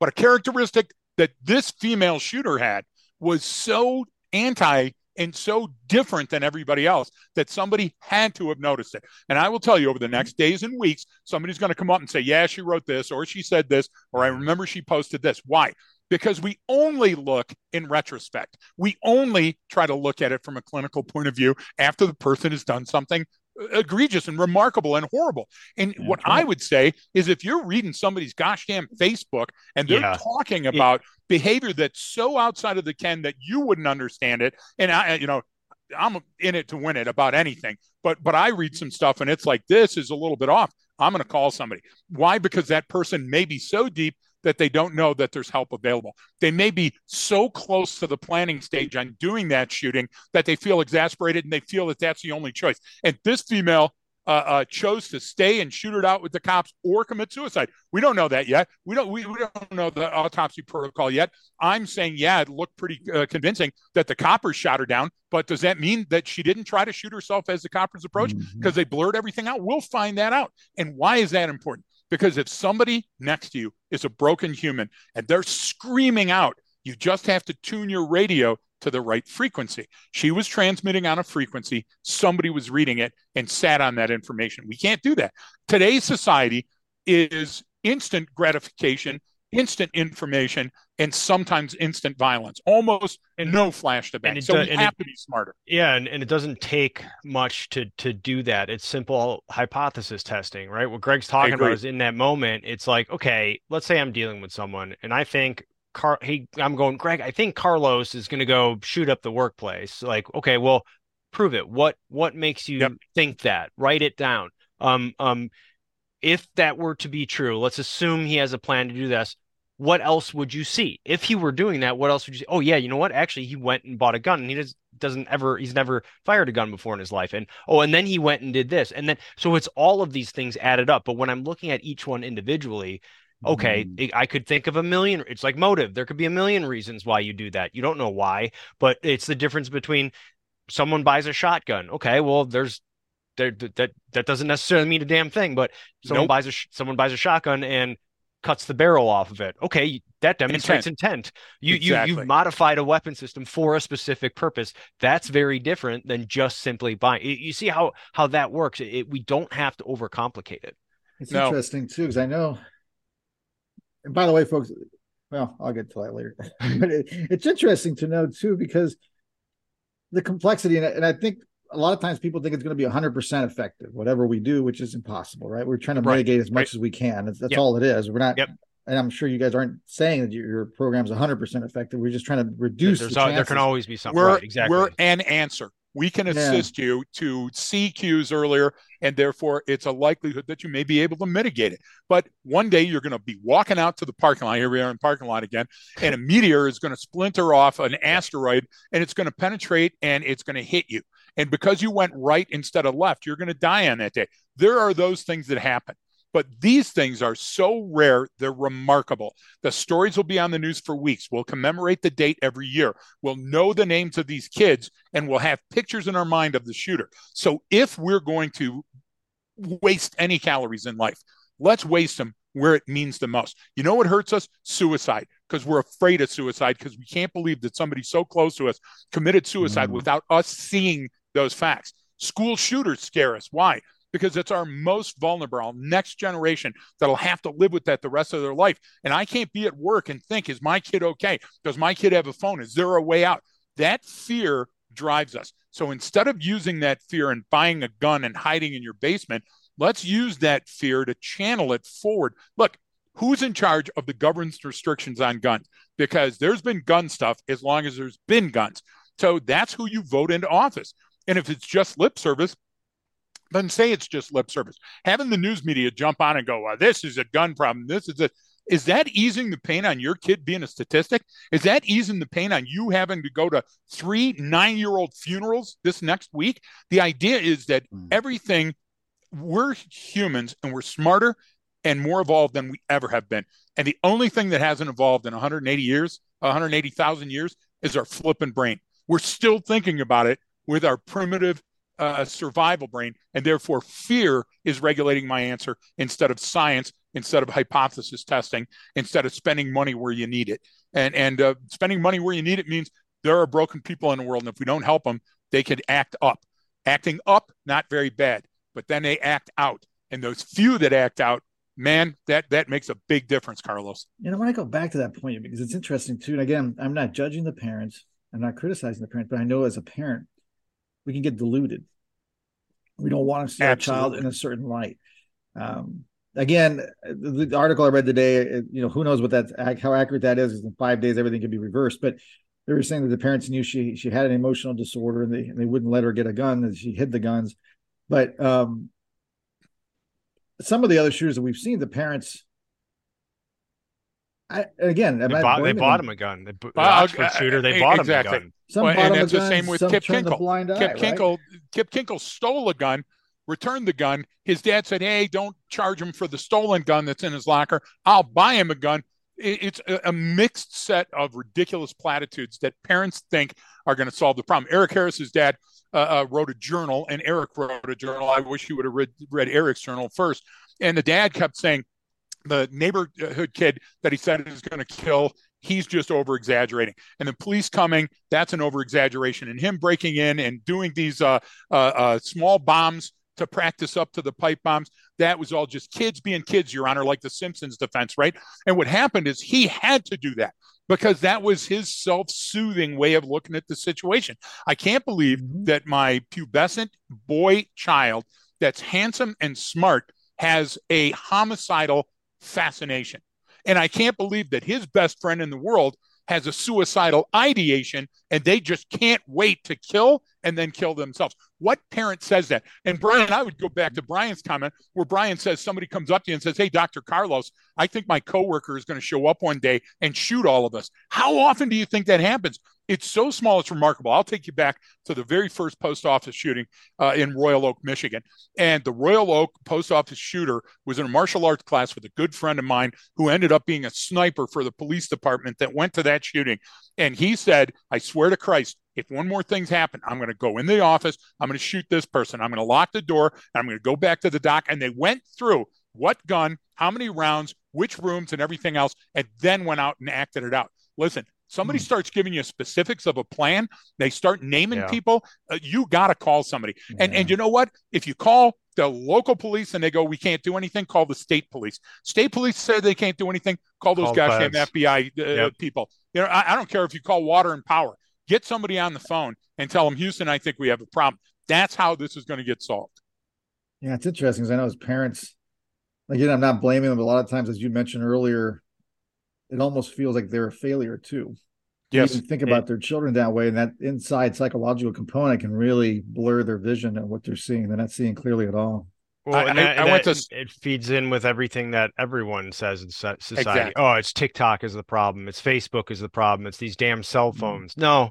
But a characteristic that this female shooter had was so anti and so different than everybody else that somebody had to have noticed it. And I will tell you over the next days and weeks, somebody's going to come up and say, Yeah, she wrote this, or she said this, or I remember she posted this. Why? Because we only look in retrospect. We only try to look at it from a clinical point of view after the person has done something uh, egregious and remarkable and horrible. And Yeah, what true. I would say is if you're reading somebody's gosh damn Facebook and they're Yeah. talking about behavior that's so outside of the ken that you wouldn't understand it, and I, you know, I'm in it to win it about anything, but but I read some stuff and it's like this is a little bit off. I'm going to call somebody. Why? Because that person may be so deep that they don't know that there's help available. They may be so close to the planning stage on doing that shooting that they feel exasperated and they feel that that's the only choice. And this female uh, uh, chose to stay and shoot it out with the cops or commit suicide. We don't know that yet. We don't. We, we don't know the autopsy protocol yet. I'm saying, yeah, it looked pretty uh, convincing that the coppers shot her down. But does that mean that she didn't try to shoot herself as the coppers approached because they blurred everything out? We'll find that out. And why is that important? Because if somebody next to you is a broken human and they're screaming out, you just have to tune your radio to the right frequency. She was transmitting on a frequency, somebody was reading it and sat on that information. We can't do that. Today's society is instant gratification, instant information, and sometimes instant violence, almost And- no flash to it So do- we have it- to be smarter. Yeah, and, and it doesn't take much to to do that. It's simple hypothesis testing, right? What Greg's talking about is in that moment, it's like, okay, let's say I'm dealing with someone and I think Car he I'm going, Greg, I think Carlos is gonna go shoot up the workplace. Like, okay, well, prove it. What what makes you Yep. think that? Write it down. Um um if that were to be true, let's assume he has a plan to do this. What else would you see? If he were doing that, what else would you see? Oh, yeah, you know what? Actually, he went and bought a gun and he just doesn't ever, he's never fired a gun before in his life. And oh, and then he went and did this. And then, so it's all of these things added up. But when I'm looking at each one individually, okay, Mhm. I could think of a million. It's like motive. There could be a million reasons why you do that. You don't know why, but it's the difference between someone buys a shotgun. Okay, well, there's there that that doesn't necessarily mean a damn thing, but someone Nope. buys a someone buys a shotgun and cuts the barrel off of it. Okay, that demonstrates intent. You you Exactly. you've modified a weapon system for a specific purpose. That's very different than just simply buying. You, you see how how that works. It, we don't have to overcomplicate it. It's No. interesting too, because I know. And by the way, folks, well, I'll get to that later. but it, it's interesting to know too, because the complexity, and, I- and I think a lot of times people think it's going to be 100% effective, whatever we do, which is impossible, right? We're trying to Right, mitigate as much right. as we can. That's, that's Yep. all it is. We're not, Yep. and I'm sure you guys aren't saying that your, your program's 100% effective. We're just trying to reduce the al- there can always be something. We're right, exactly. we're an answer. we can assist yeah. you to see cues earlier, and therefore it's a likelihood that you may be able to mitigate it. But one day you're going to be walking out to the parking lot. Here we are in parking lot again, and a meteor is going to splinter off an asteroid, and it's going to penetrate and it's going to hit you. And because you went right instead of left, you're going to die on that day. There are those things that happen. But these things are so rare, they're remarkable. The stories will be on the news for weeks. We'll commemorate the date every year. We'll know the names of these kids and we'll have pictures in our mind of the shooter. So if we're going to waste any calories in life, let's waste them where it means the most. You know what hurts us? Suicide, because we're afraid of suicide because we can't believe that somebody so close to us committed suicide mm. without us seeing those facts. School shooters scare us. Why? Because it's our most vulnerable, our next generation that'll have to live with that the rest of their life. And I can't be at work and think, is my kid okay? Does my kid have a phone? Is there a way out? That fear drives us. So instead of using that fear and buying a gun and hiding in your basement, let's use that fear to channel it forward. Look, who's in charge of the government's restrictions on guns? Because there's been gun stuff as long as there's been guns. So that's who you vote into office. And if it's just lip service, then say it's just lip service. Having the news media jump on and go, well, this is a gun problem. This is a is that easing the pain on your kid being a statistic? Is that easing the pain on you having to go to three nine year old funerals this next week? The idea is that mm. everything, we're humans and we're smarter and more evolved than we ever have been. And the only thing that hasn't evolved in 180 years, 180,000 years, is our flipping brain. We're still thinking about it with our primitive uh, survival brain, and therefore fear is regulating my answer instead of science, instead of hypothesis testing, instead of spending money where you need it. And and uh, spending money where you need it means there are broken people in the world, and if we don't help them, they could act up. Acting up, not very bad, but then they act out, and those few that act out, man, that that makes a big difference, Carlos. Know, I want to go back to that point because it's interesting too. And again, I'm not judging the parents. I'm not criticizing the parents, but I know as a parent, we can get deluded. We don't want to see Absolutely. our child in a certain light. Um, again, the, the, article I read today, you know, who knows what that's how accurate that is? In five days, everything could be reversed. But they were saying that the parents knew she she had an emotional disorder, and they and they wouldn't let her get a gun, and she hid the guns. But um, some of the other shooters that we've seen, the parents I, again, they bought, they bought him a gun. They, the Oxford shooter, they bought exactly. him a gun. Some well, and that's the same with Kip Kinkel. Eye, right? Kip Kinkel stole a gun, returned the gun. His dad said, "Hey, don't charge him for the stolen gun that's in his locker. I'll buy him a gun." It's a mixed set of ridiculous platitudes that parents think are going to solve the problem. Eric Harris's dad uh, uh, wrote a journal, and Eric wrote a journal. I wish you would have read, read Eric's journal first. And the dad kept saying, the neighborhood kid that he said is going to kill he's just over exaggerating and the police coming that's an over exaggeration and him breaking in and doing these uh, uh, uh, small bombs to practice up to the pipe bombs that was all just kids being kids your honor like the simpsons defense right and what happened is he had to do that because that was his self-soothing way of looking at the situation i can't believe mm-hmm. that my pubescent boy child that's handsome and smart has a homicidal fascination. And I can't believe that his best friend in the world has a suicidal ideation and they just can't wait to kill and then kill themselves. What parent says that? And Brian, I would go back to Brian's comment where Brian says somebody comes up to you and says, Hey, Dr. Carlos, I think my coworker is going to show up one day and shoot all of us. How often do you think that happens? It's so small, it's remarkable. I'll take you back to the very first post office shooting uh, in Royal Oak, Michigan. And the Royal Oak post office shooter was in a martial arts class with a good friend of mine who ended up being a sniper for the police department that went to that shooting. And he said, I swear to Christ, if one more thing's happened, I'm going to go in the office. I'm going to shoot this person. I'm going to lock the door. I'm going to go back to the dock. And they went through what gun, how many rounds, which rooms, and everything else, and then went out and acted it out. Listen, somebody mm. starts giving you specifics of a plan, they start naming yeah. people, uh, you got to call somebody. Yeah. And and you know what? If you call the local police and they go, we can't do anything, call the state police. State police say they can't do anything, call those call goddamn FBI uh, yep. people. You know, I, I don't care if you call water and power get somebody on the phone and tell them, Houston, I think we have a problem. That's how this is going to get solved. Yeah, it's interesting because I know as parents, again, I'm not blaming them. But a lot of times, as you mentioned earlier, it almost feels like they're a failure too. yes. even think about their children that way, and that inside psychological component can really blur their vision and what they're seeing. They're not seeing clearly at all. Well, I, that, I, I went to it feeds in with everything that everyone says in society. Exactly. Oh, it's TikTok is the problem. It's Facebook is the problem. It's these damn cell mm-hmm. phones. Mm-hmm. No,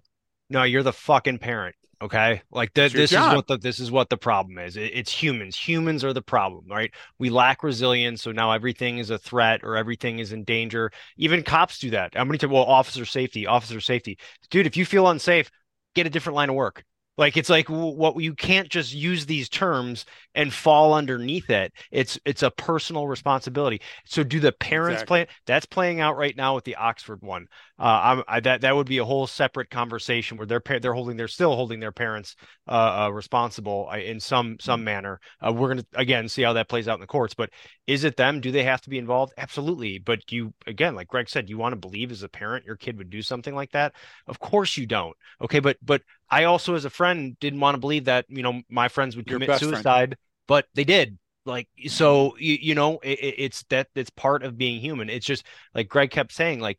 no, you're the fucking parent. Okay, like th- this job. is what the this is what the problem is. It, it's humans. Humans are the problem, right? We lack resilience, so now everything is a threat or everything is in danger. Even cops do that. How many times? Well, officer safety, officer safety, dude. If you feel unsafe, get a different line of work. Like it's like what you can't just use these terms and fall underneath it. It's it's a personal responsibility. So do the parents exactly. play? That's playing out right now with the Oxford one. Uh, I, that that would be a whole separate conversation where they're they're holding they're still holding their parents uh, uh, responsible uh, in some some mm-hmm. manner. Uh, we're gonna again see how that plays out in the courts. But is it them? Do they have to be involved? Absolutely. But you again, like Greg said, you want to believe as a parent your kid would do something like that? Of course you don't. Okay, but but I also as a friend didn't want to believe that you know my friends would commit suicide, friend. but they did. Like so you, you know it, it's that it's part of being human. It's just like greg kept saying like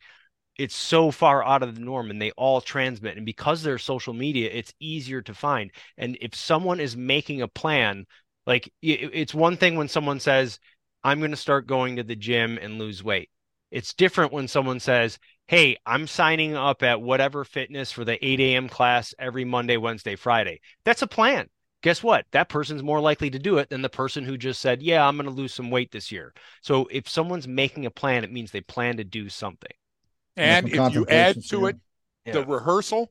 it's so far out of the norm and they all transmit. And because they're social media it's easier to find. And if someone is making a plan like it's one thing when someone says i'm going to start going to the gym and lose weight. It's different when someone says hey i'm signing up at whatever fitness for the 8 a.m class every monday wednesday friday. That's a plan. Guess what? That person's more likely to do it than the person who just said yeah i'm going to lose some weight this year. So if someone's making a plan it means they plan to do something. And if you add to it yeah. the rehearsal,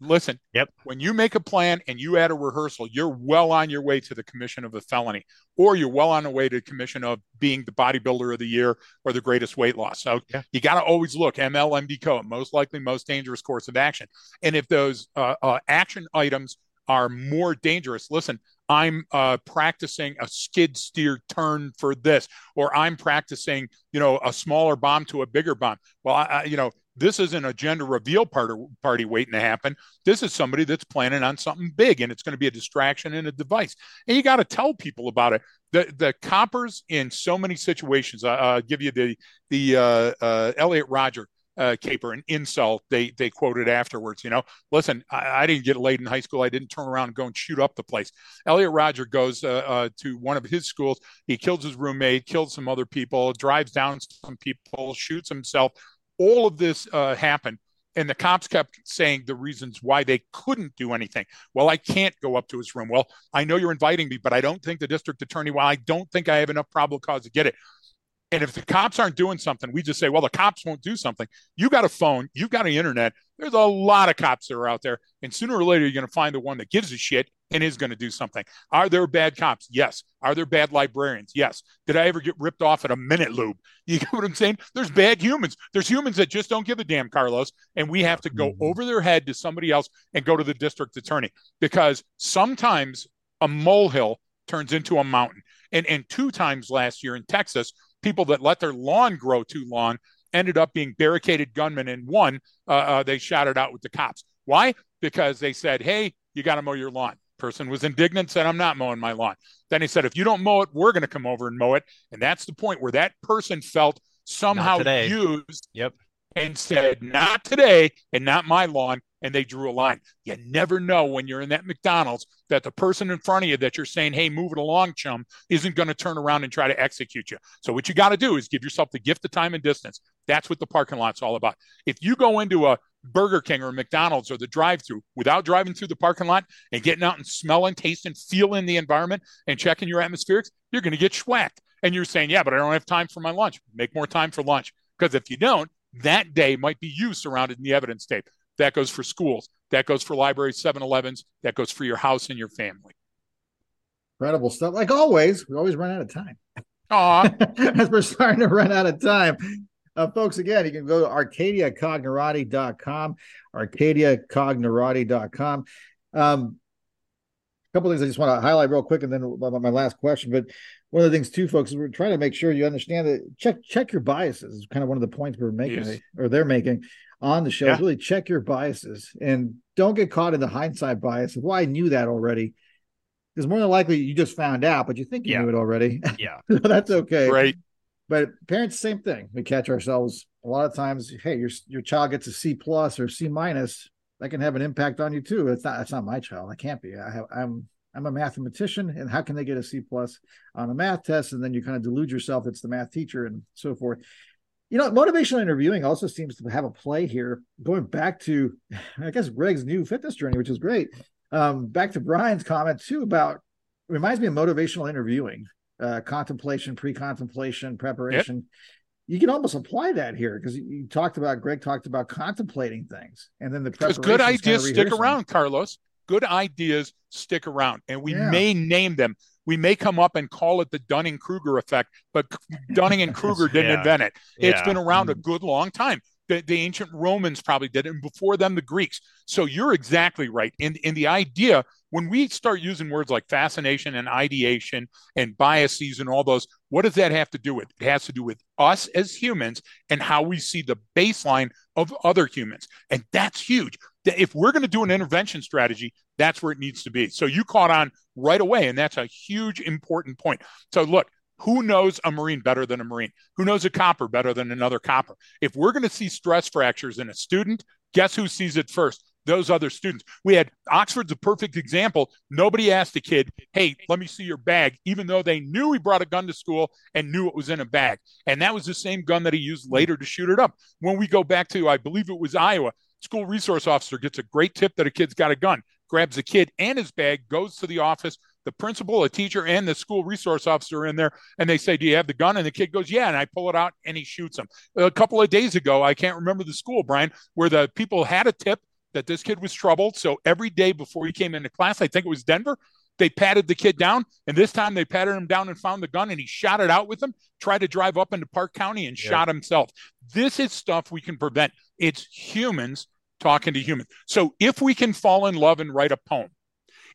listen, yep. when you make a plan and you add a rehearsal, you're well on your way to the commission of a felony, or you're well on the way to the commission of being the bodybuilder of the year or the greatest weight loss. So yeah. you got to always look MLMD code, most likely most dangerous course of action. And if those uh, uh, action items are more dangerous, listen, I'm uh, practicing a skid steer turn for this, or I'm practicing, you know, a smaller bomb to a bigger bomb. Well, I, I, you know, this isn't a gender reveal party, party waiting to happen. This is somebody that's planning on something big, and it's going to be a distraction and a device. And you got to tell people about it. The the coppers in so many situations. I'll give you the the uh, uh, Elliot Rodger uh, caper, an incel They they quoted afterwards. You know, listen, I, I, didn't get laid in high school. I didn't turn around and go and shoot up the place. Elliot Rodger goes uh, uh, to one of his schools. He kills his roommate, kills some other people, drives down some people, shoots himself. All of this uh, happened. And the cops kept saying the reasons why they couldn't do anything. Well, I can't go up to his room. Well, I know you're inviting me, but I don't think the district attorney, well, I don't think I have enough probable cause to get it. And if the cops aren't doing something, we just say, well, the cops won't do something. You got a phone, You've got an internet. There's a lot of cops that are out there. And sooner or later, you're going to find the one that gives a shit and is going to do something. Are there bad cops? Yes. Are there bad librarians? Yes. Did I ever get ripped off at a minute lube? You get what I'm saying? There's bad humans. There's humans that just don't give a damn, Carlos. And we have to go mm-hmm. over their head to somebody else and go to the district attorney because sometimes a molehill turns into a mountain. And, and two times last year in Texas, people that let their lawn grow too long ended up being barricaded gunmen. And one, uh, uh, they shot it out with the cops. Why? Because they said, hey, you got to mow your lawn. Person was indignant, said, I'm not mowing my lawn. Then he said, if you don't mow it, we're going to come over and mow it. And that's the point where that person felt somehow used yep. and said, not today and not my lawn and they drew a line. You never know when you're in that McDonald's that the person in front of you that you're saying, hey, move it along, chum, isn't going to turn around and try to execute you. So what you got to do is give yourself the gift of time and distance. That's what the parking lot's all about. If you go into a Burger King or McDonald's or the drive through without driving through the parking lot and getting out and smelling, tasting, feeling the environment and checking your atmospherics, you're going to get schwacked. And you're saying, yeah, but I don't have time for my lunch. Make more time for lunch. Because if you don't, that day might be you surrounded in the evidence tape. That goes for schools. That goes for libraries, 7 Elevens. That goes for your house and your family. Incredible stuff. Like always, we always run out of time. Aw. As we're starting to run out of time. Uh, folks, again, you can go to arcadiacognerati.com, arcadiacognerati.com. Um, a couple things I just want to highlight real quick, and then my last question. But one of the things too, folks, is we're trying to make sure you understand that check check your biases. Is kind of one of the points we're making, yes. or they're making on the show. Yeah. Really check your biases and don't get caught in the hindsight bias. Well, I knew that already. Because more than likely you just found out, but you think you yeah. knew it already. Yeah. That's okay. Right. But parents, same thing. We catch ourselves a lot of times. Hey, your your child gets a C plus or C minus. That can have an impact on you too. It's not. It's not my child. I can't be. I have. I'm. I'm a mathematician, and how can they get a C plus on a math test? And then you kind of delude yourself it's the math teacher and so forth. You know, motivational interviewing also seems to have a play here. Going back to, I guess Greg's new fitness journey, which is great. Um, back to Brian's comment too about reminds me of motivational interviewing, uh, contemplation, pre-contemplation, preparation. Yep. You can almost apply that here because you, you, talked about Greg talked about contemplating things, and then the because good ideas stick around, Carlos. Good ideas stick around, and we yeah. may name them. We may come up and call it the Dunning Kruger effect, but Dunning and Kruger didn't yeah. invent it. It's yeah. been around mm. a good long time. The, the, ancient Romans probably did it, and before them, the Greeks. So you're exactly right. In in the idea, when we start using words like fascination and ideation and biases and all those, what does that have to do with? It has to do with us as humans and how we see the baseline of other humans, and that's huge. If we're going to do an intervention strategy, that's where it needs to be. So you caught on right away, and that's a huge important point. So look, who knows a Marine better than a Marine? Who knows a copper better than another copper? If we're going to see stress fractures in a student, guess who sees it first? Those other students. We had Oxford's a perfect example. Nobody asked a kid, hey, let me see your bag, even though they knew he brought a gun to school and knew it was in a bag. And that was the same gun that he used later to shoot it up. When we go back to, I believe it was Iowa, school resource officer gets a great tip that a kid's got a gun, grabs the kid and his bag, goes to the office, the principal, a teacher, and the school resource officer in there, and they say, "Do you have the gun?" And the kid goes, "Yeah." And I pull it out, and he shoots him. A couple of days ago, I can't remember the school, Brian, where the people had a tip that this kid was troubled. So every day before he came into class, I think it was Denver, they patted the kid down, and this time they patted him down and found the gun, and he shot it out with them. Tried to drive up into Park County and yeah. shot himself. This is stuff we can prevent. It's humans talking to humans. So if we can fall in love and write a poem,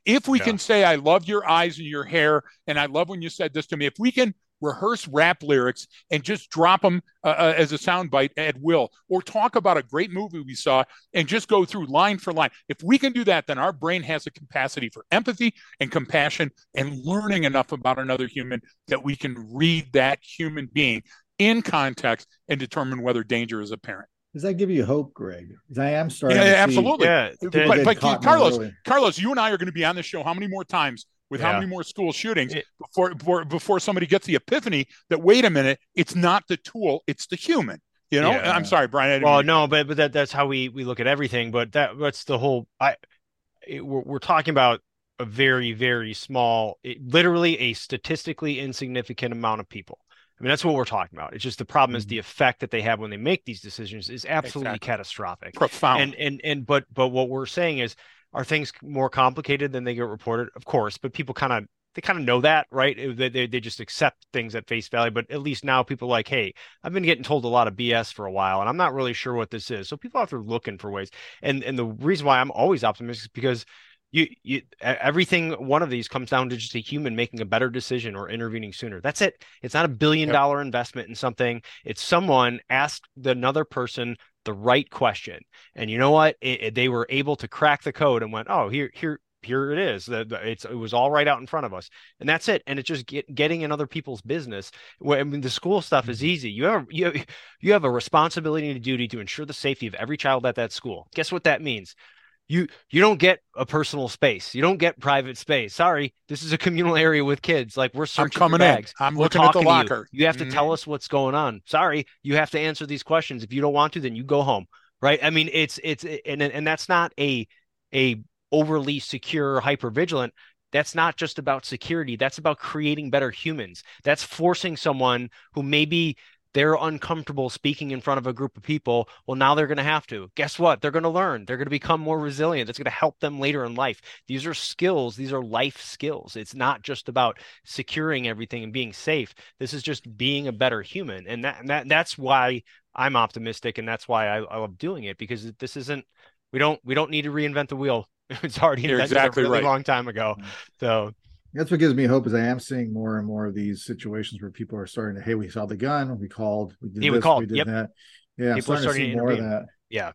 if we yeah. can say, I love your eyes and your hair, and I love when you said this to me, if we can rehearse rap lyrics and just drop them uh, uh, as a soundbite at will, or talk about a great movie we saw and just go through line for line. If we can do that, then our brain has a capacity for empathy and compassion and learning enough about another human that we can read that human being in context and determine whether danger is apparent. Does that give you hope, Greg? I am starting. Yeah, absolutely. Yeah, but, but Carlos, Carlos, you and I are going to be on this show how many more times with yeah. how many more school shootings it, before, before before somebody gets the epiphany that wait a minute, it's not the tool, it's the human. You know, yeah. I'm sorry, Brian. Well, no, but but that, that's how we we look at everything. But that that's the whole. I it, we're, we're talking about a very very small, it, literally a statistically insignificant amount of people. I mean, that's what we're talking about. It's just the problem mm-hmm. is the effect that they have when they make these decisions is absolutely exactly. catastrophic. Profound. And and and but but what we're saying is are things more complicated than they get reported? Of course, but people kind of they kind of know that, right? They, they, they just accept things at face value. But at least now people are like, hey, I've been getting told a lot of BS for a while, and I'm not really sure what this is. So people have to looking for ways. And and the reason why I'm always optimistic is because you you everything one of these comes down to just a human making a better decision or intervening sooner that's it it's not a billion yep. dollar investment in something it's someone asked another person the right question. And you know what? It, it, they were able to crack the code and went oh here here here it is. It's it was all right out in front of us. And that's it. And it's just get, getting in other people's business. I mean the school stuff is mm-hmm. easy. You have you you have a responsibility and a duty to ensure the safety of every child at that school. Guess what that means you you don't get a personal space. You don't get private space. Sorry, this is a communal area with kids. Like we're searching I'm coming bags. In. I'm we're looking at the locker. You. you have to mm-hmm. tell us what's going on. Sorry, you have to answer these questions. If you don't want to, then you go home. Right? I mean, it's it's and and that's not a a overly secure, hyper vigilant. That's not just about security. That's about creating better humans. That's forcing someone who maybe they're uncomfortable speaking in front of a group of people. Well, now they're going to have to. Guess what? They're going to learn. They're going to become more resilient. It's going to help them later in life. These are skills. These are life skills. It's not just about securing everything and being safe. This is just being a better human. And that, and that that's why I'm optimistic and that's why I, I love doing it because this isn't we don't we don't need to reinvent the wheel. It's already You're exactly a really right. long time ago. Mm-hmm. So that's what gives me hope is I am seeing more and more of these situations where people are starting to, hey, we saw the gun, we called, we did yeah, this, we, called. we did yep. that. Yeah, people I'm starting, to see more of that. Yeah.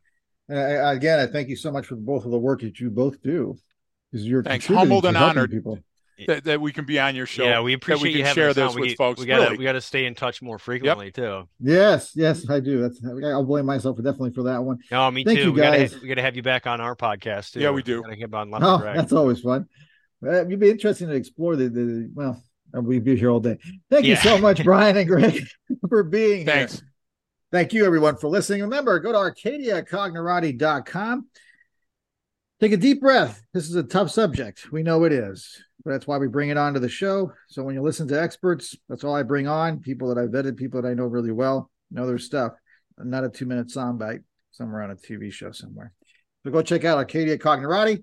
And I, again, I thank you so much for both of the work that you both do because you're Thanks. humbled and honored. People. that, that we can be on your show. Yeah, we appreciate that we you can having share us this on. with we, folks. We gotta really. we gotta stay in touch more frequently too. Yes, yes, I do. That's I'll blame myself definitely for that one. No, me Thank too. you, we gotta guys. we gotta have you back on our podcast too. Yeah, we do. Gotta get on Left Oh, and Right. that's always fun. Uh, it'd be interesting to explore the, the well, uh, we'd be here all day. Thank you so much, Brian and Greg, for being here. Thanks. Thank you, everyone, for listening. Remember, go to arcadiacognerati.com. Take a deep breath. This is a tough subject. We know it is. But that's why we bring it on to the show. So when you listen to experts, that's all I bring on people that I vetted, people that I know really well, know their stuff. Not a two minute soundbite somewhere on a TV show somewhere. So go check out Arcadia Cognerati.